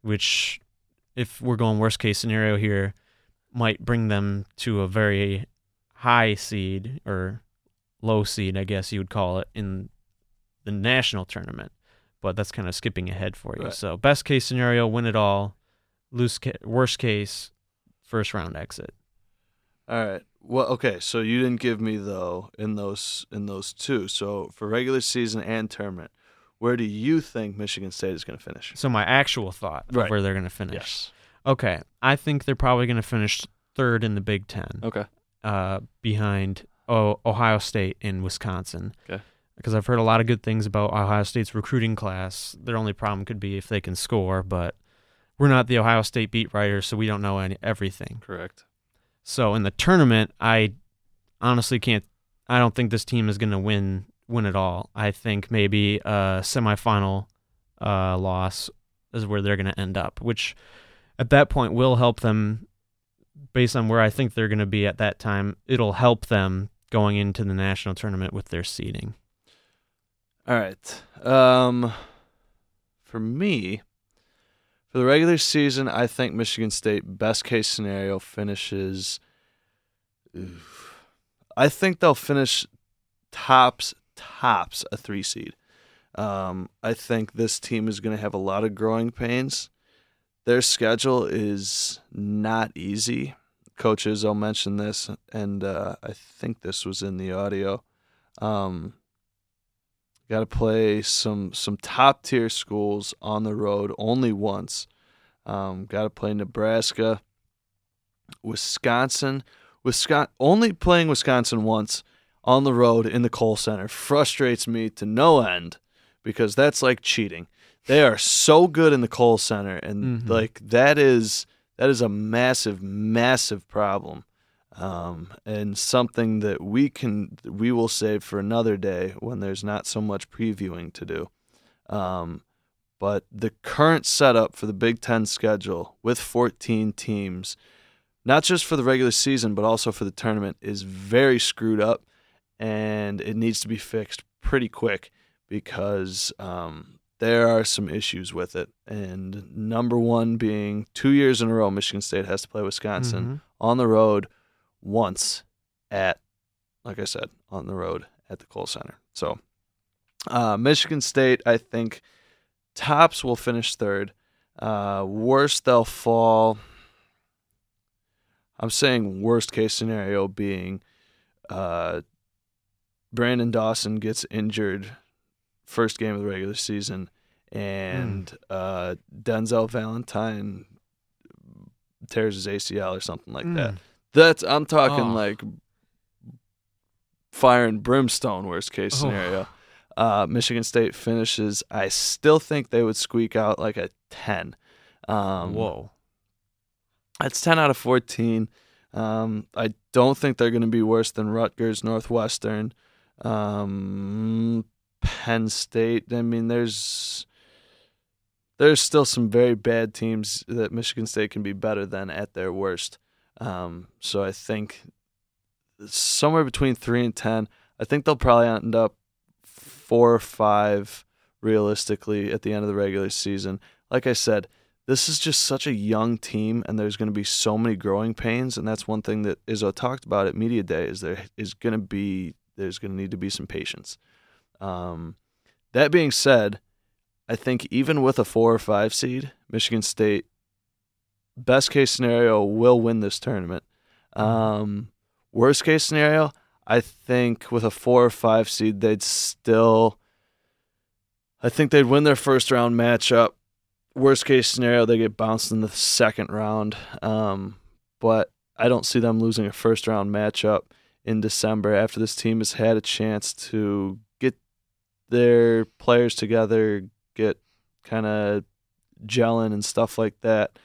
Speaker 6: which if we're going worst case scenario here might bring them to a very high seed or low seed i guess you would call it in the national tournament but that's kind of skipping ahead for you.
Speaker 5: Right.
Speaker 6: So best case scenario, win it all. Loose ca- worst case, first round exit.
Speaker 5: All right. Well, okay. So you didn't give me though in those in those two. So for regular season and tournament, where do you think Michigan State is going to finish?
Speaker 6: So my actual thought of
Speaker 5: Right.
Speaker 6: where they're going to finish.
Speaker 5: Yes.
Speaker 6: Okay, I think they're probably going to finish third in the Big Ten,
Speaker 5: Okay.
Speaker 6: uh, behind oh, Ohio State and Wisconsin.
Speaker 5: Okay.
Speaker 6: Because I've heard a lot of good things about Ohio State's recruiting class. Their only problem could be if they can score, but we're not the Ohio State beat writers, so we don't know any, everything.
Speaker 5: Correct.
Speaker 6: So in the tournament, I honestly can't. I don't think this team is going to win win it all. I think maybe a semifinal uh, loss is where they're going to end up, which at that point will help them based on where I think they're going to be at that time. It'll help them going into the national tournament with their seeding.
Speaker 5: All right. Um, for me, for the regular season, I think Michigan State best case scenario finishes. oof. I think they'll finish tops tops a three seed. Um, I think this team is going to have a lot of growing pains. Their schedule is not easy. Coach Izzo mentioned this, and uh, I think this was in the audio. Um, Got to play some some top tier schools on the road only once. Um, Got to play Nebraska, Wisconsin. Wisconsin only playing Wisconsin once on the road in the Kohl Center frustrates me to no end because that's like cheating. They are so good in the Kohl Center, and
Speaker 6: Mhm.
Speaker 5: like that is that is a massive, massive problem um, and something that we can we will save for another day when there's not so much previewing to do. Um, but the current setup for the Big Ten schedule with 14 teams, not just for the regular season but also for the tournament, is very screwed up, and it needs to be fixed pretty quick because um, there are some issues with it. And number one being two years in a row, Michigan State has to play Wisconsin
Speaker 6: Mhm.
Speaker 5: on the road once at, like I said, on the road at the Kohl Center. So, uh, Michigan State, I think, tops will finish third. Uh, worst, they'll fall. I'm saying worst case scenario being uh, Branden Dawson gets injured first game of the regular season, and uh, Denzel Valentine tears his ACL or something like that.
Speaker 6: Mm.
Speaker 5: That's I'm talking
Speaker 6: Oh.
Speaker 5: like fire and brimstone worst case
Speaker 6: Oh.
Speaker 5: scenario. Uh, Michigan State finishes. I still think they would squeak out like a ten. Um,
Speaker 6: Whoa.
Speaker 5: It's ten out of fourteen. Um, I don't think they're going to be worse than Rutgers, Northwestern, um, Penn State. I mean, there's there's still some very bad teams that Michigan State can be better than at their worst. Um, so I think somewhere between three and ten. I think they'll probably end up four or five realistically at the end of the regular season. Like I said, this is just such a young team, and there's going to be so many growing pains, and that's one thing that Izzo talked about at media day. Is there is going to be there's going to need to be some patience. Um, that being said, I think even with a four or five seed, Michigan State, best case scenario, will win this tournament. Um, worst case scenario, I think with a four or five seed, they'd still. I think they'd win their first round matchup. Worst case scenario, they get bounced in the second round. Um, but I don't see them losing a first round matchup in December after this team has had a chance to get their players together, get kind of gelling and stuff like that.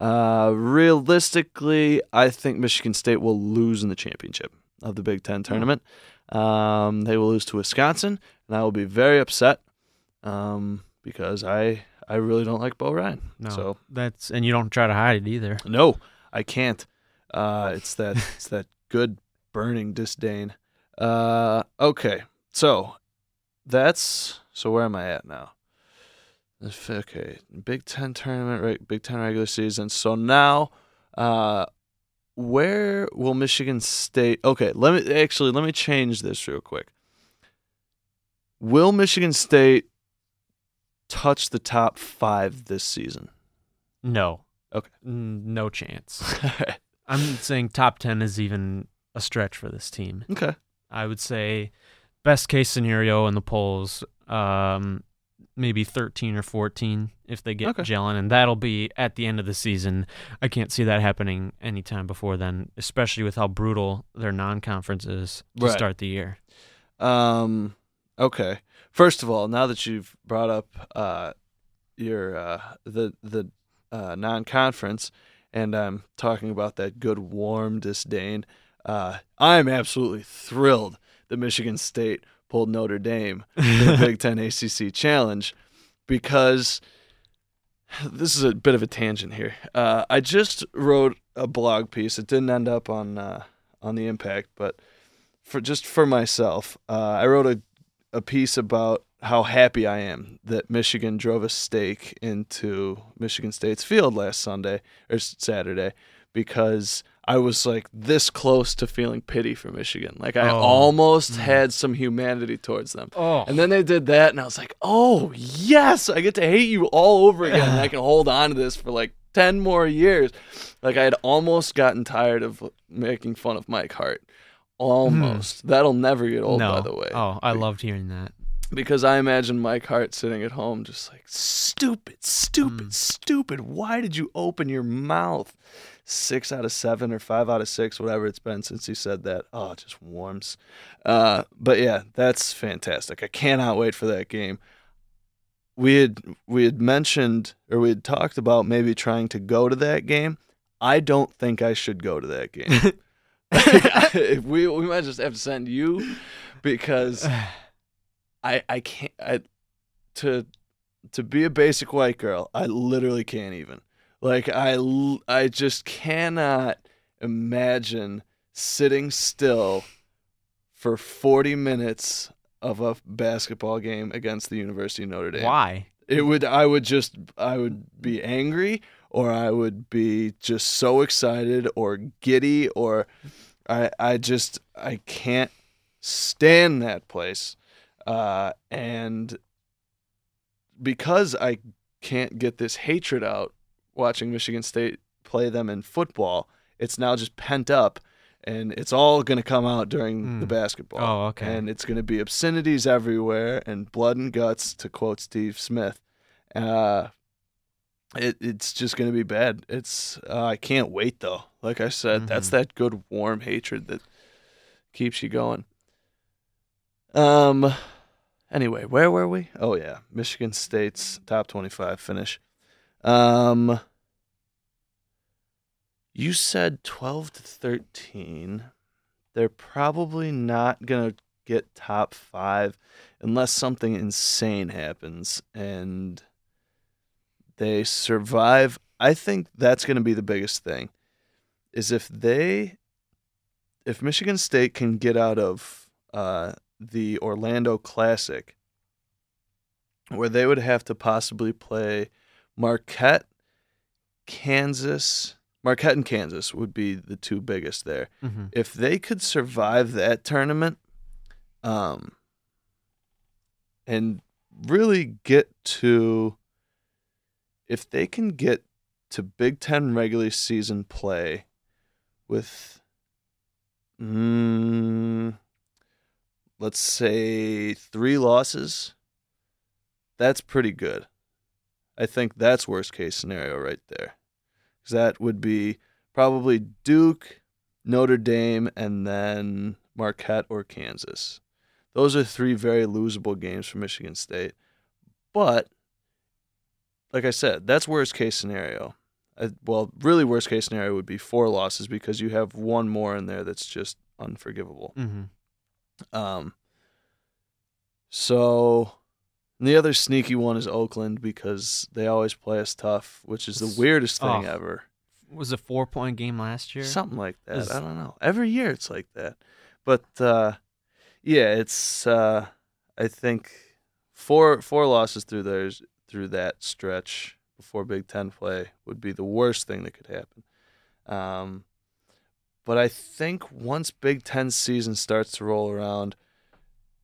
Speaker 5: Uh, realistically, I think Michigan State will lose in the championship of the Big Ten tournament. Um, they will lose to Wisconsin, and I will be very upset um, because I I really don't like Bo Ryan.
Speaker 6: No,
Speaker 5: So
Speaker 6: that's and you don't try to hide it either.
Speaker 5: no, I can't. Uh, it's that it's that good burning disdain. Uh, okay, so that's so. Where am I at now? Okay, Big Ten tournament, right? Big Ten regular season. So now, uh, where will Michigan State? Okay, let me actually let me change this real quick. Will Michigan State touch the top five this season?
Speaker 6: No.
Speaker 5: Okay.
Speaker 6: No chance. I'm saying top 10 is even a stretch for this team.
Speaker 5: okay.
Speaker 6: I would say best case scenario in the polls, um, maybe 13 or 14 if they get
Speaker 5: Okay.
Speaker 6: Jalen, and that'll be at the end of the season. I can't see that happening anytime before then, especially with how brutal their non-conference is to
Speaker 5: Right.
Speaker 6: start the year.
Speaker 5: Um. Okay. First of all, now that you've brought up uh, your uh, the the uh, non-conference, and I'm talking about that good warm disdain, uh, I'm absolutely thrilled that Michigan State pulled Notre Dame in the Big Ten ACC Challenge because this is a bit of a tangent here. Uh, I just wrote a blog piece. It didn't end up on uh, on the Impact, but for just for myself, uh, I wrote a a piece about how happy I am that Michigan drove a stake into Michigan State's field last Sunday or Saturday because I was like this close to feeling pity for Michigan. Like I
Speaker 6: Oh.
Speaker 5: almost had some humanity towards them.
Speaker 6: Oh,
Speaker 5: And then they did that, and I was like, oh, yes, I get to hate you all over again. and I can hold on to this for like 10 more years. Like, I had almost gotten tired of making fun of Mike Hart. Almost. That'll never get old,
Speaker 6: no.
Speaker 5: by the way.
Speaker 6: Oh, I loved hearing that.
Speaker 5: Because I imagine Mike Hart sitting at home just like, stupid, stupid,
Speaker 6: Mm.
Speaker 5: stupid. Why did you open your mouth? Six out of seven or five out of six, whatever it's been since he said that. Oh, it just warms. Uh, but yeah, that's fantastic. I cannot wait for that game. We had we had mentioned or we had talked about maybe trying to go to that game. I don't think I should go to that game. if we we might just have to send you because I I can't I to to be a basic white girl. I literally can't even. Like I I just cannot imagine sitting still for 40 minutes of a basketball game against the University of Notre Dame.
Speaker 6: Why?
Speaker 5: It would I would just I would be angry or I would be just so excited or giddy or I I just I can't stand that place. Uh and because I can't get this hatred out watching Michigan State play them in football, it's now just pent up and it's all going to come out during
Speaker 6: Hmm.
Speaker 5: the basketball.
Speaker 6: Oh, okay.
Speaker 5: And it's going to be obscenities everywhere and blood and guts, to quote Steve Smith. Uh, it it's just going to be bad. It's uh, I can't wait though. Like I said, that's
Speaker 6: Mhm.
Speaker 5: that good warm hatred that keeps you going. Um. Anyway, where were we? Oh yeah, Michigan State's top twenty-five finish. Um. You said twelve to thirteen. They're probably not gonna get top five unless something insane happens and they survive. I think that's gonna be the biggest thing. Is if they, if Michigan State can get out of uh, the Orlando Classic, where they would have to possibly play Marquette, Kansas. Marquette and Kansas would be the two biggest there.
Speaker 6: Mm-hmm.
Speaker 5: If they could survive that tournament, um, and really get to, if they can get to Big Ten regular season play with, mm, let's say three losses, that's pretty good. I think that's worst case scenario right there. Because that would be probably Duke, Notre Dame, and then Marquette or Kansas. Those are three very losable games for Michigan State. But, like I said, that's worst case scenario. Uh, well, really, worst case scenario would be four losses because you have one more in there that's just unforgivable.
Speaker 6: Mm-hmm.
Speaker 5: Um, so and the other sneaky one is Oakland because they always play us tough, which is the weirdest thing
Speaker 6: Oh.
Speaker 5: ever.
Speaker 6: Was a four point game last year?
Speaker 5: Something like that. I don't know. Every year it's like that. But uh, yeah, it's uh, I think four four losses through those through that stretch before Big Ten play would be the worst thing that could happen. Um, but I think once Big Ten season starts to roll around,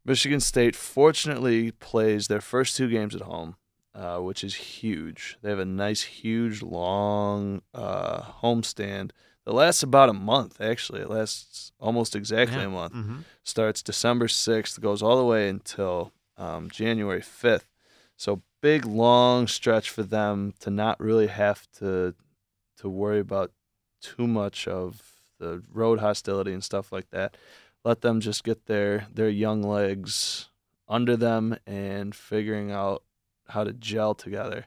Speaker 5: Michigan State fortunately plays their first two games at home. uh, which is huge. They have a nice, huge, long uh, homestand that lasts about a month. Actually, it lasts almost exactly
Speaker 6: Yeah.
Speaker 5: a month.
Speaker 6: Mhm.
Speaker 5: Starts December sixth, goes all the way until um, January fifth. So big, long stretch for them to not really have to to worry about too much of the road hostility and stuff like that. Let them just get their their young legs under them and figuring out how to gel together,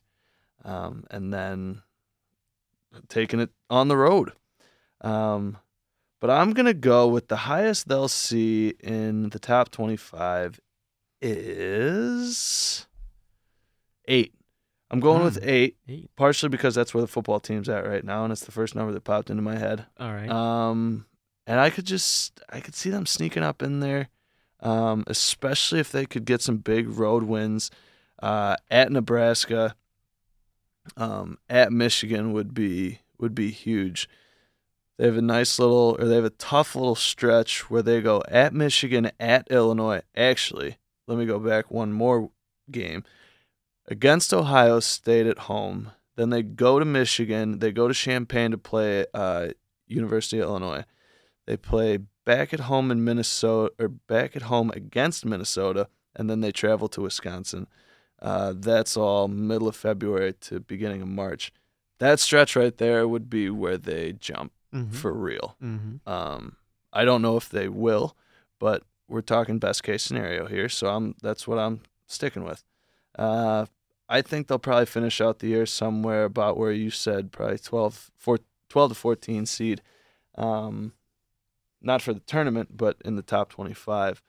Speaker 5: um, and then taking it on the road. Um, but I'm gonna go with the highest they'll see in the top 25 is eight. I'm going with
Speaker 6: Hmm.
Speaker 5: eight,
Speaker 6: Eight.
Speaker 5: partially because that's where the football team's at right now, and it's the first number that popped into my head.
Speaker 6: All right.
Speaker 5: Um, and I could just I could see them sneaking up in there, um, especially if they could get some big road wins uh, at Nebraska. Um, at Michigan would be would be huge. They have a nice little, or they have a tough little stretch where they go at Michigan, at Illinois. Actually, let me go back one more game against Ohio State at home. Then they go to Michigan. They go to Champaign to play uh, University of Illinois. They play back at home in Minnesota, or back at home against Minnesota, and then they travel to Wisconsin. Uh, that's all middle of February to beginning of March. That stretch right there would be where they jump
Speaker 6: Mhm.
Speaker 5: for real.
Speaker 6: Mhm.
Speaker 5: Um, I don't know if they will, but we're talking best case scenario here, so I'm that's what I'm sticking with. Uh, I think they'll probably finish out the year somewhere about where you said, probably 12, four, 12 to 14 seed. Um, not for the tournament, but in the top 25.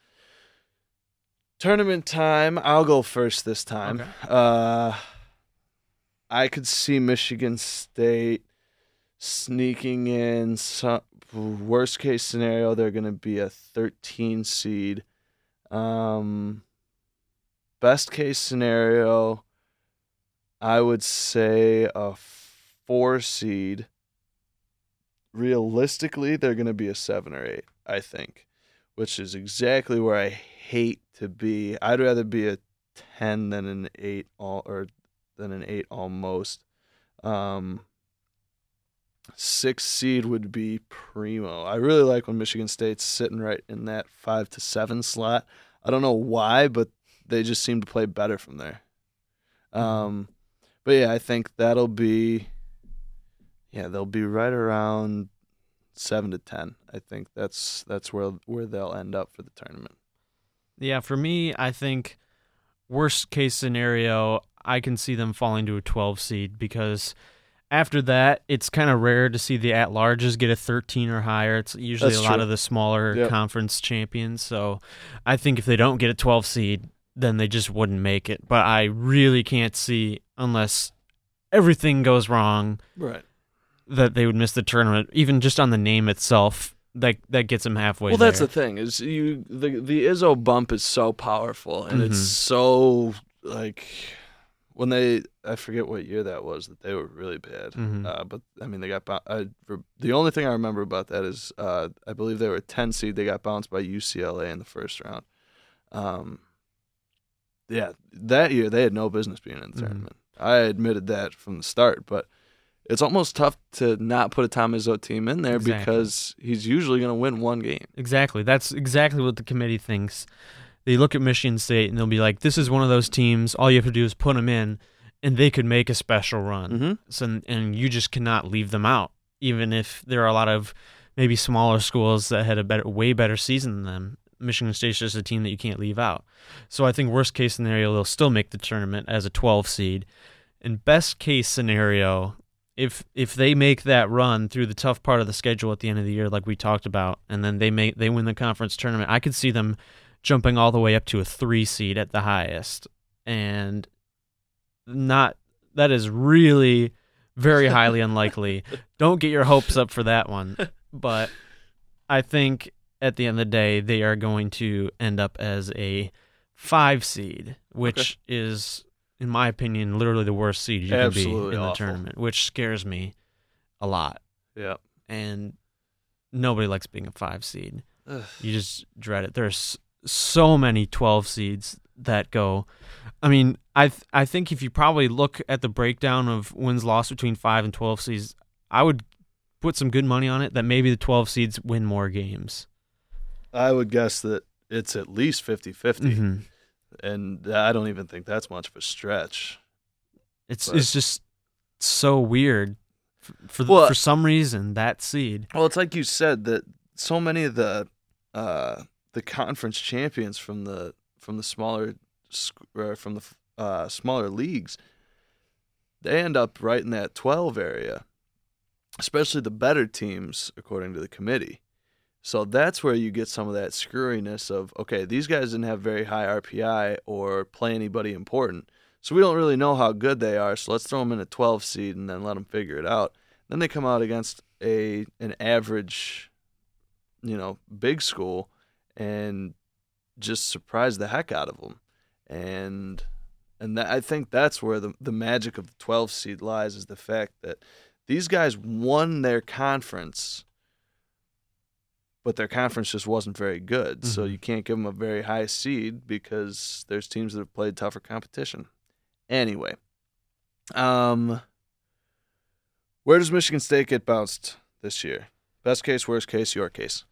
Speaker 5: Tournament time, I'll go first this time.
Speaker 6: Okay.
Speaker 5: Uh, I could see Michigan State sneaking in some worst case scenario they're going to be a 13 seed um best case scenario i would say a 4 seed realistically they're going to be a 7 or 8 i think which is exactly where i hate to be i'd rather be a 10 than an 8 all or than an 8 almost um six seed would be primo. I really like when Michigan State's sitting right in that five to seven slot. I don't know why, but they just seem to play better from there. Um, but yeah, I think that'll be, yeah, they'll be right around seven to ten. I think that's that's where where they'll end up for the tournament.
Speaker 6: Yeah, for me, I think worst case scenario, I can see them falling to a 12 seed because after that, it's kind of rare to see the at larges get a 13 or higher. It's usually
Speaker 5: That's
Speaker 6: a lot
Speaker 5: true.
Speaker 6: of the smaller
Speaker 5: Yep.
Speaker 6: conference champions. So I think if they don't get a 12 seed, then they just wouldn't make it. But I really can't see, unless everything goes wrong,
Speaker 5: Right.
Speaker 6: That they would miss the tournament. Even just on the name itself, that that gets them halfway.
Speaker 5: Well, that's the thing is you the the Izzo bump is so powerful and it's
Speaker 6: Mhm.
Speaker 5: so like when they I forget what year that was that they were really bad.
Speaker 6: Mhm.
Speaker 5: Uh, but I mean they got I, the only thing I remember about that is uh, I believe they were a 10 seed. They got bounced by UCLA in the first round. Um, yeah, that year they had no business being in the
Speaker 6: Mhm.
Speaker 5: tournament. I admitted that from the start, but it's almost tough to not put a Tom Izzo team in there
Speaker 6: Exactly.
Speaker 5: because he's usually going to win one game.
Speaker 6: Exactly. That's exactly what the committee thinks. They look at Michigan State and they'll be like, "This is one of those teams. All you have to do is put them in, and they could make a special run."
Speaker 5: Mm-hmm.
Speaker 6: So, and you just cannot leave them out, even if there are a lot of maybe smaller schools that had a better, way better season than them. Michigan State's just a team that you can't leave out. So I think worst case scenario, they'll still make the tournament as a 12 seed. And best case scenario, if if they make that run through the tough part of the schedule at the end of the year, like we talked about, and then they make they win the conference tournament, I could see them jumping all the way up to a three seed at the highest, and not that is really very highly unlikely. Don't get your hopes up for that one, but I think at the end of the day they are going to end up as a five seed, which is in my opinion, literally the worst seed you can be
Speaker 5: Absolutely
Speaker 6: in the
Speaker 5: awful.
Speaker 6: tournament, which scares me a lot.
Speaker 5: Yeah.
Speaker 6: And nobody likes being a five seed.
Speaker 5: Ugh.
Speaker 6: You just dread it. There's so many 12 seeds that go. I mean, I th- I think if you probably look at the breakdown of wins lost between five and twelve seeds, I would put some good money on it that maybe the twelve seeds win more games.
Speaker 5: I would guess that it's at least 50 50.
Speaker 6: Mm-hmm.
Speaker 5: And I don't even think that's much of a stretch.
Speaker 6: It's
Speaker 5: But-
Speaker 6: it's just so weird for for,
Speaker 5: Well-
Speaker 6: for some reason that seed.
Speaker 5: Well, it's like you said that so many of the uh, the conference champions from the from the smaller from the uh, smaller leagues, they end up right in that twelve area, especially the better teams, according to the committee. So that's where you get some of that screwiness of okay, these guys didn't have very high RPI or play anybody important, so we don't really know how good they are. So let's throw them in a twelve seed and then let them figure it out. Then they come out against a an average, you know, big school and just surprise the heck out of them. And and that, I think that's where the the magic of the 12 seed lies is the fact that these guys won their conference but their conference just wasn't very good. So
Speaker 6: Mhm.
Speaker 5: you can't give them a very high seed because there's teams that have played tougher competition. Anyway, um where does Michigan State get bounced this year? Best case, worst case, your case.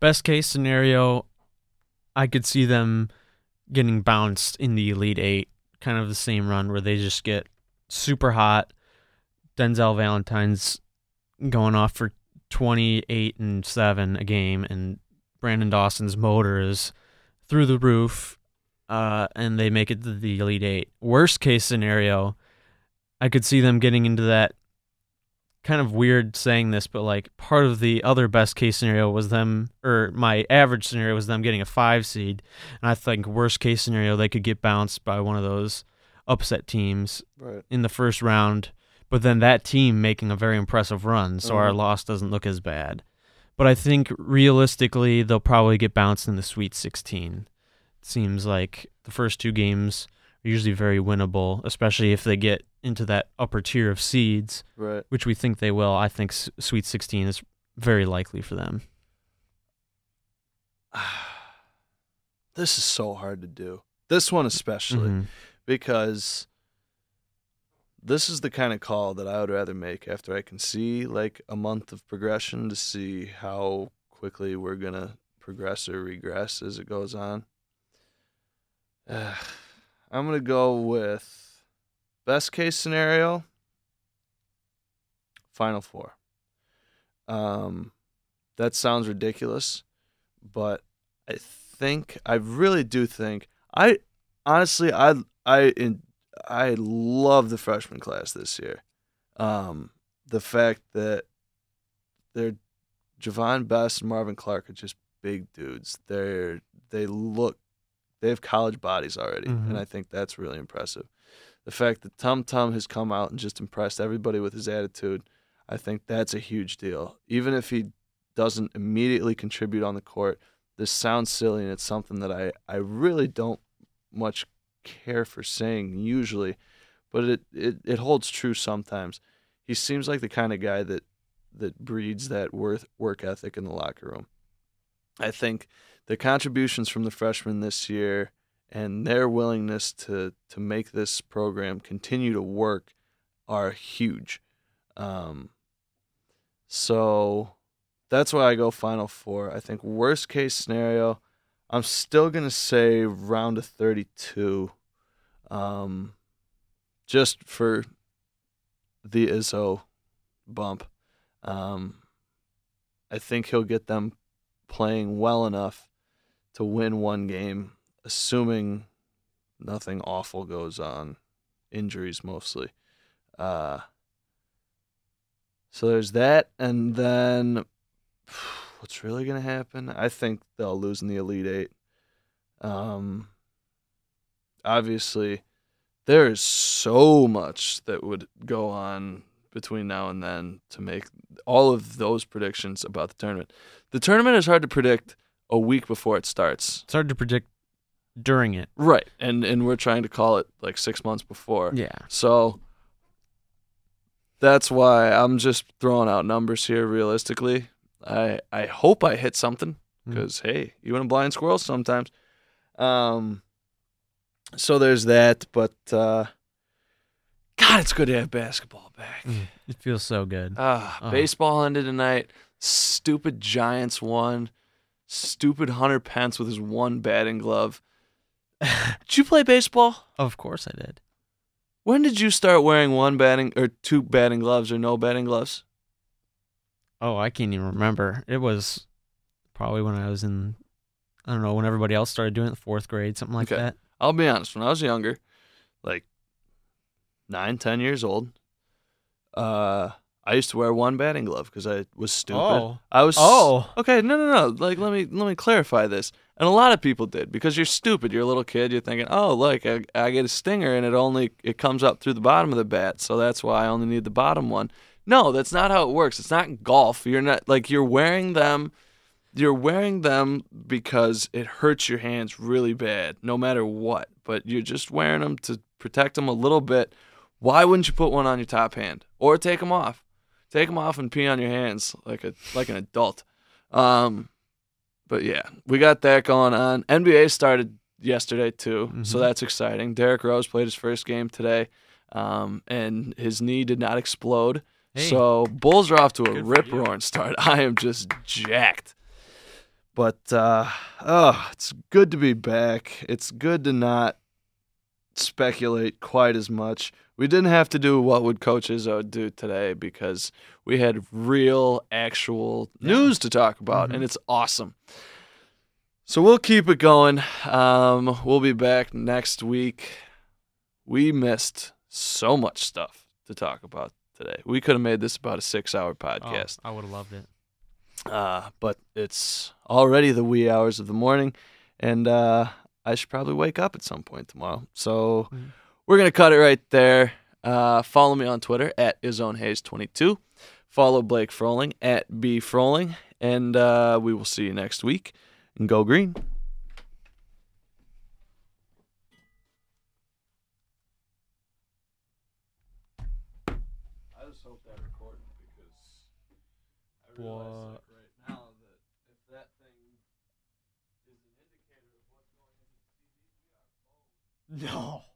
Speaker 6: Best case scenario, I could see them getting bounced in the Elite Eight, kind of the same run where they just get super hot. Denzel Valentine's going off for 28 and 7 a game, and Branden Dawson's motor is through the roof, uh, and they make it to the Elite Eight. Worst case scenario, I could see them getting into that kind of weird saying this, but like part of the other best case scenario was them, or my average scenario was them getting a five seed, and I think worst case scenario they could get bounced by one of those upset teams
Speaker 5: Right.
Speaker 6: in the first round, but then that team making a very impressive run, so our
Speaker 5: Mhm.
Speaker 6: loss doesn't look as bad. But I think realistically they'll probably get bounced in the Sweet 16. It seems like the first two games are usually very winnable, especially if they get into that upper tier of seeds
Speaker 5: Right.
Speaker 6: which we think they will. I think Sweet 16 is very likely for them.
Speaker 5: This is so hard to do. This one especially
Speaker 6: Mhm.
Speaker 5: because this is the kind of call that I would rather make after I can see like a month of progression to see how quickly we're to progress or regress as it goes on. I'm to go with best case scenario Final Four. Um, that sounds ridiculous, but I think I really do think I honestly I I in, I love the freshman class this year. Um, the fact that they're Javon Bess and Marvin Clark are just big dudes. They're they look they have college bodies already,
Speaker 6: Mhm.
Speaker 5: and I think that's really impressive. The fact that Tum Tum has come out and just impressed everybody with his attitude, I think that's a huge deal. Even if he doesn't immediately contribute on the court, this sounds silly and it's something that I, I really don't much care for saying usually, but it, it, it holds true sometimes. He seems like the kind of guy that that breeds that worth work ethic in the locker room. I think the contributions from the freshmen this year and their willingness to to make this program continue to work are huge. Um, so that's why I go Final Four. I think worst case scenario, I'm still gonna say round of 32, um, just for the Izzo bump. Um, I think he'll get them playing well enough to win one game, assuming nothing awful goes on, injuries mostly. Uh, so there's that, and then what's really gonna happen? I think they'll lose in the Elite Eight. Um, obviously, there is so much that would go on between now and then to make all of those predictions about the tournament. The tournament is hard to predict a week before it starts.
Speaker 6: It's hard to predict during it.
Speaker 5: Right. And and we're trying to call it like 6 months before.
Speaker 6: Yeah.
Speaker 5: So that's why I'm just throwing out numbers here realistically. I I hope I hit something
Speaker 6: Mm.
Speaker 5: cuz hey, even a blind squirrel sometimes. Um so there's that. But uh, God, it's good to have basketball back.
Speaker 6: It feels so good.
Speaker 5: Ah,
Speaker 6: Uh-huh.
Speaker 5: baseball ended tonight. Stupid Giants won. Stupid Hunter Pence with his one batting glove. did you play baseball?
Speaker 6: Of course I did.
Speaker 5: When did you start wearing one batting or two batting gloves or no batting gloves?
Speaker 6: Oh, I can't even remember. It was probably when I was in, I don't know, when everybody else started doing it, fourth grade, something like
Speaker 5: Okay.
Speaker 6: that.
Speaker 5: I'll be honest. When I was younger, like nine, ten years old, uh, I used to wear one batting glove because I was stupid.
Speaker 6: Oh.
Speaker 5: I was.
Speaker 6: Oh.
Speaker 5: Okay. No, no, no. Like, let me let me clarify this. And a lot of people did because you're stupid. You're a little kid. You're thinking, oh, look, I, I get a stinger and it only it comes up through the bottom of the bat, so that's why I only need the bottom one. No, that's not how it works. It's not golf. You're not like you're wearing them. You're wearing them because it hurts your hands really bad, no matter what. But you're just wearing them to protect them a little bit. Why wouldn't you put one on your top hand or take them off? Take them off and pee on your hands like a like an adult. Um, but yeah, we got that going on. NBA started yesterday too, so
Speaker 6: Mhm.
Speaker 5: that's exciting. Derrick Rose played his first game today, um, and his knee did not explode.
Speaker 6: Hey.
Speaker 5: So Bulls are off to a rip roaring start. I am just jacked. But uh, oh, it's good to be back. It's good to not speculate quite as much. We didn't have to do what would Coach Izzo do today because we had real, actual news to talk about, and it's awesome. So we'll keep it going. Um, we'll be back next week. We missed so much stuff to talk about today. We could have made this about a six-hour podcast.
Speaker 6: Oh, I would have loved it.
Speaker 5: Uh, but it's already the wee hours of the morning, and uh, I should probably wake up at some point tomorrow. So
Speaker 6: Mhm.
Speaker 5: we're gonna cut it right there. Uh, follow me on Twitter at izonehaze22. Follow Blake Froling at b Froling, and uh, we will see you next week. And go green. I just hope that recorded because I realize
Speaker 6: What?
Speaker 5: like right now that if that thing is an indicator of what's going on in the TV, we are both.
Speaker 6: No.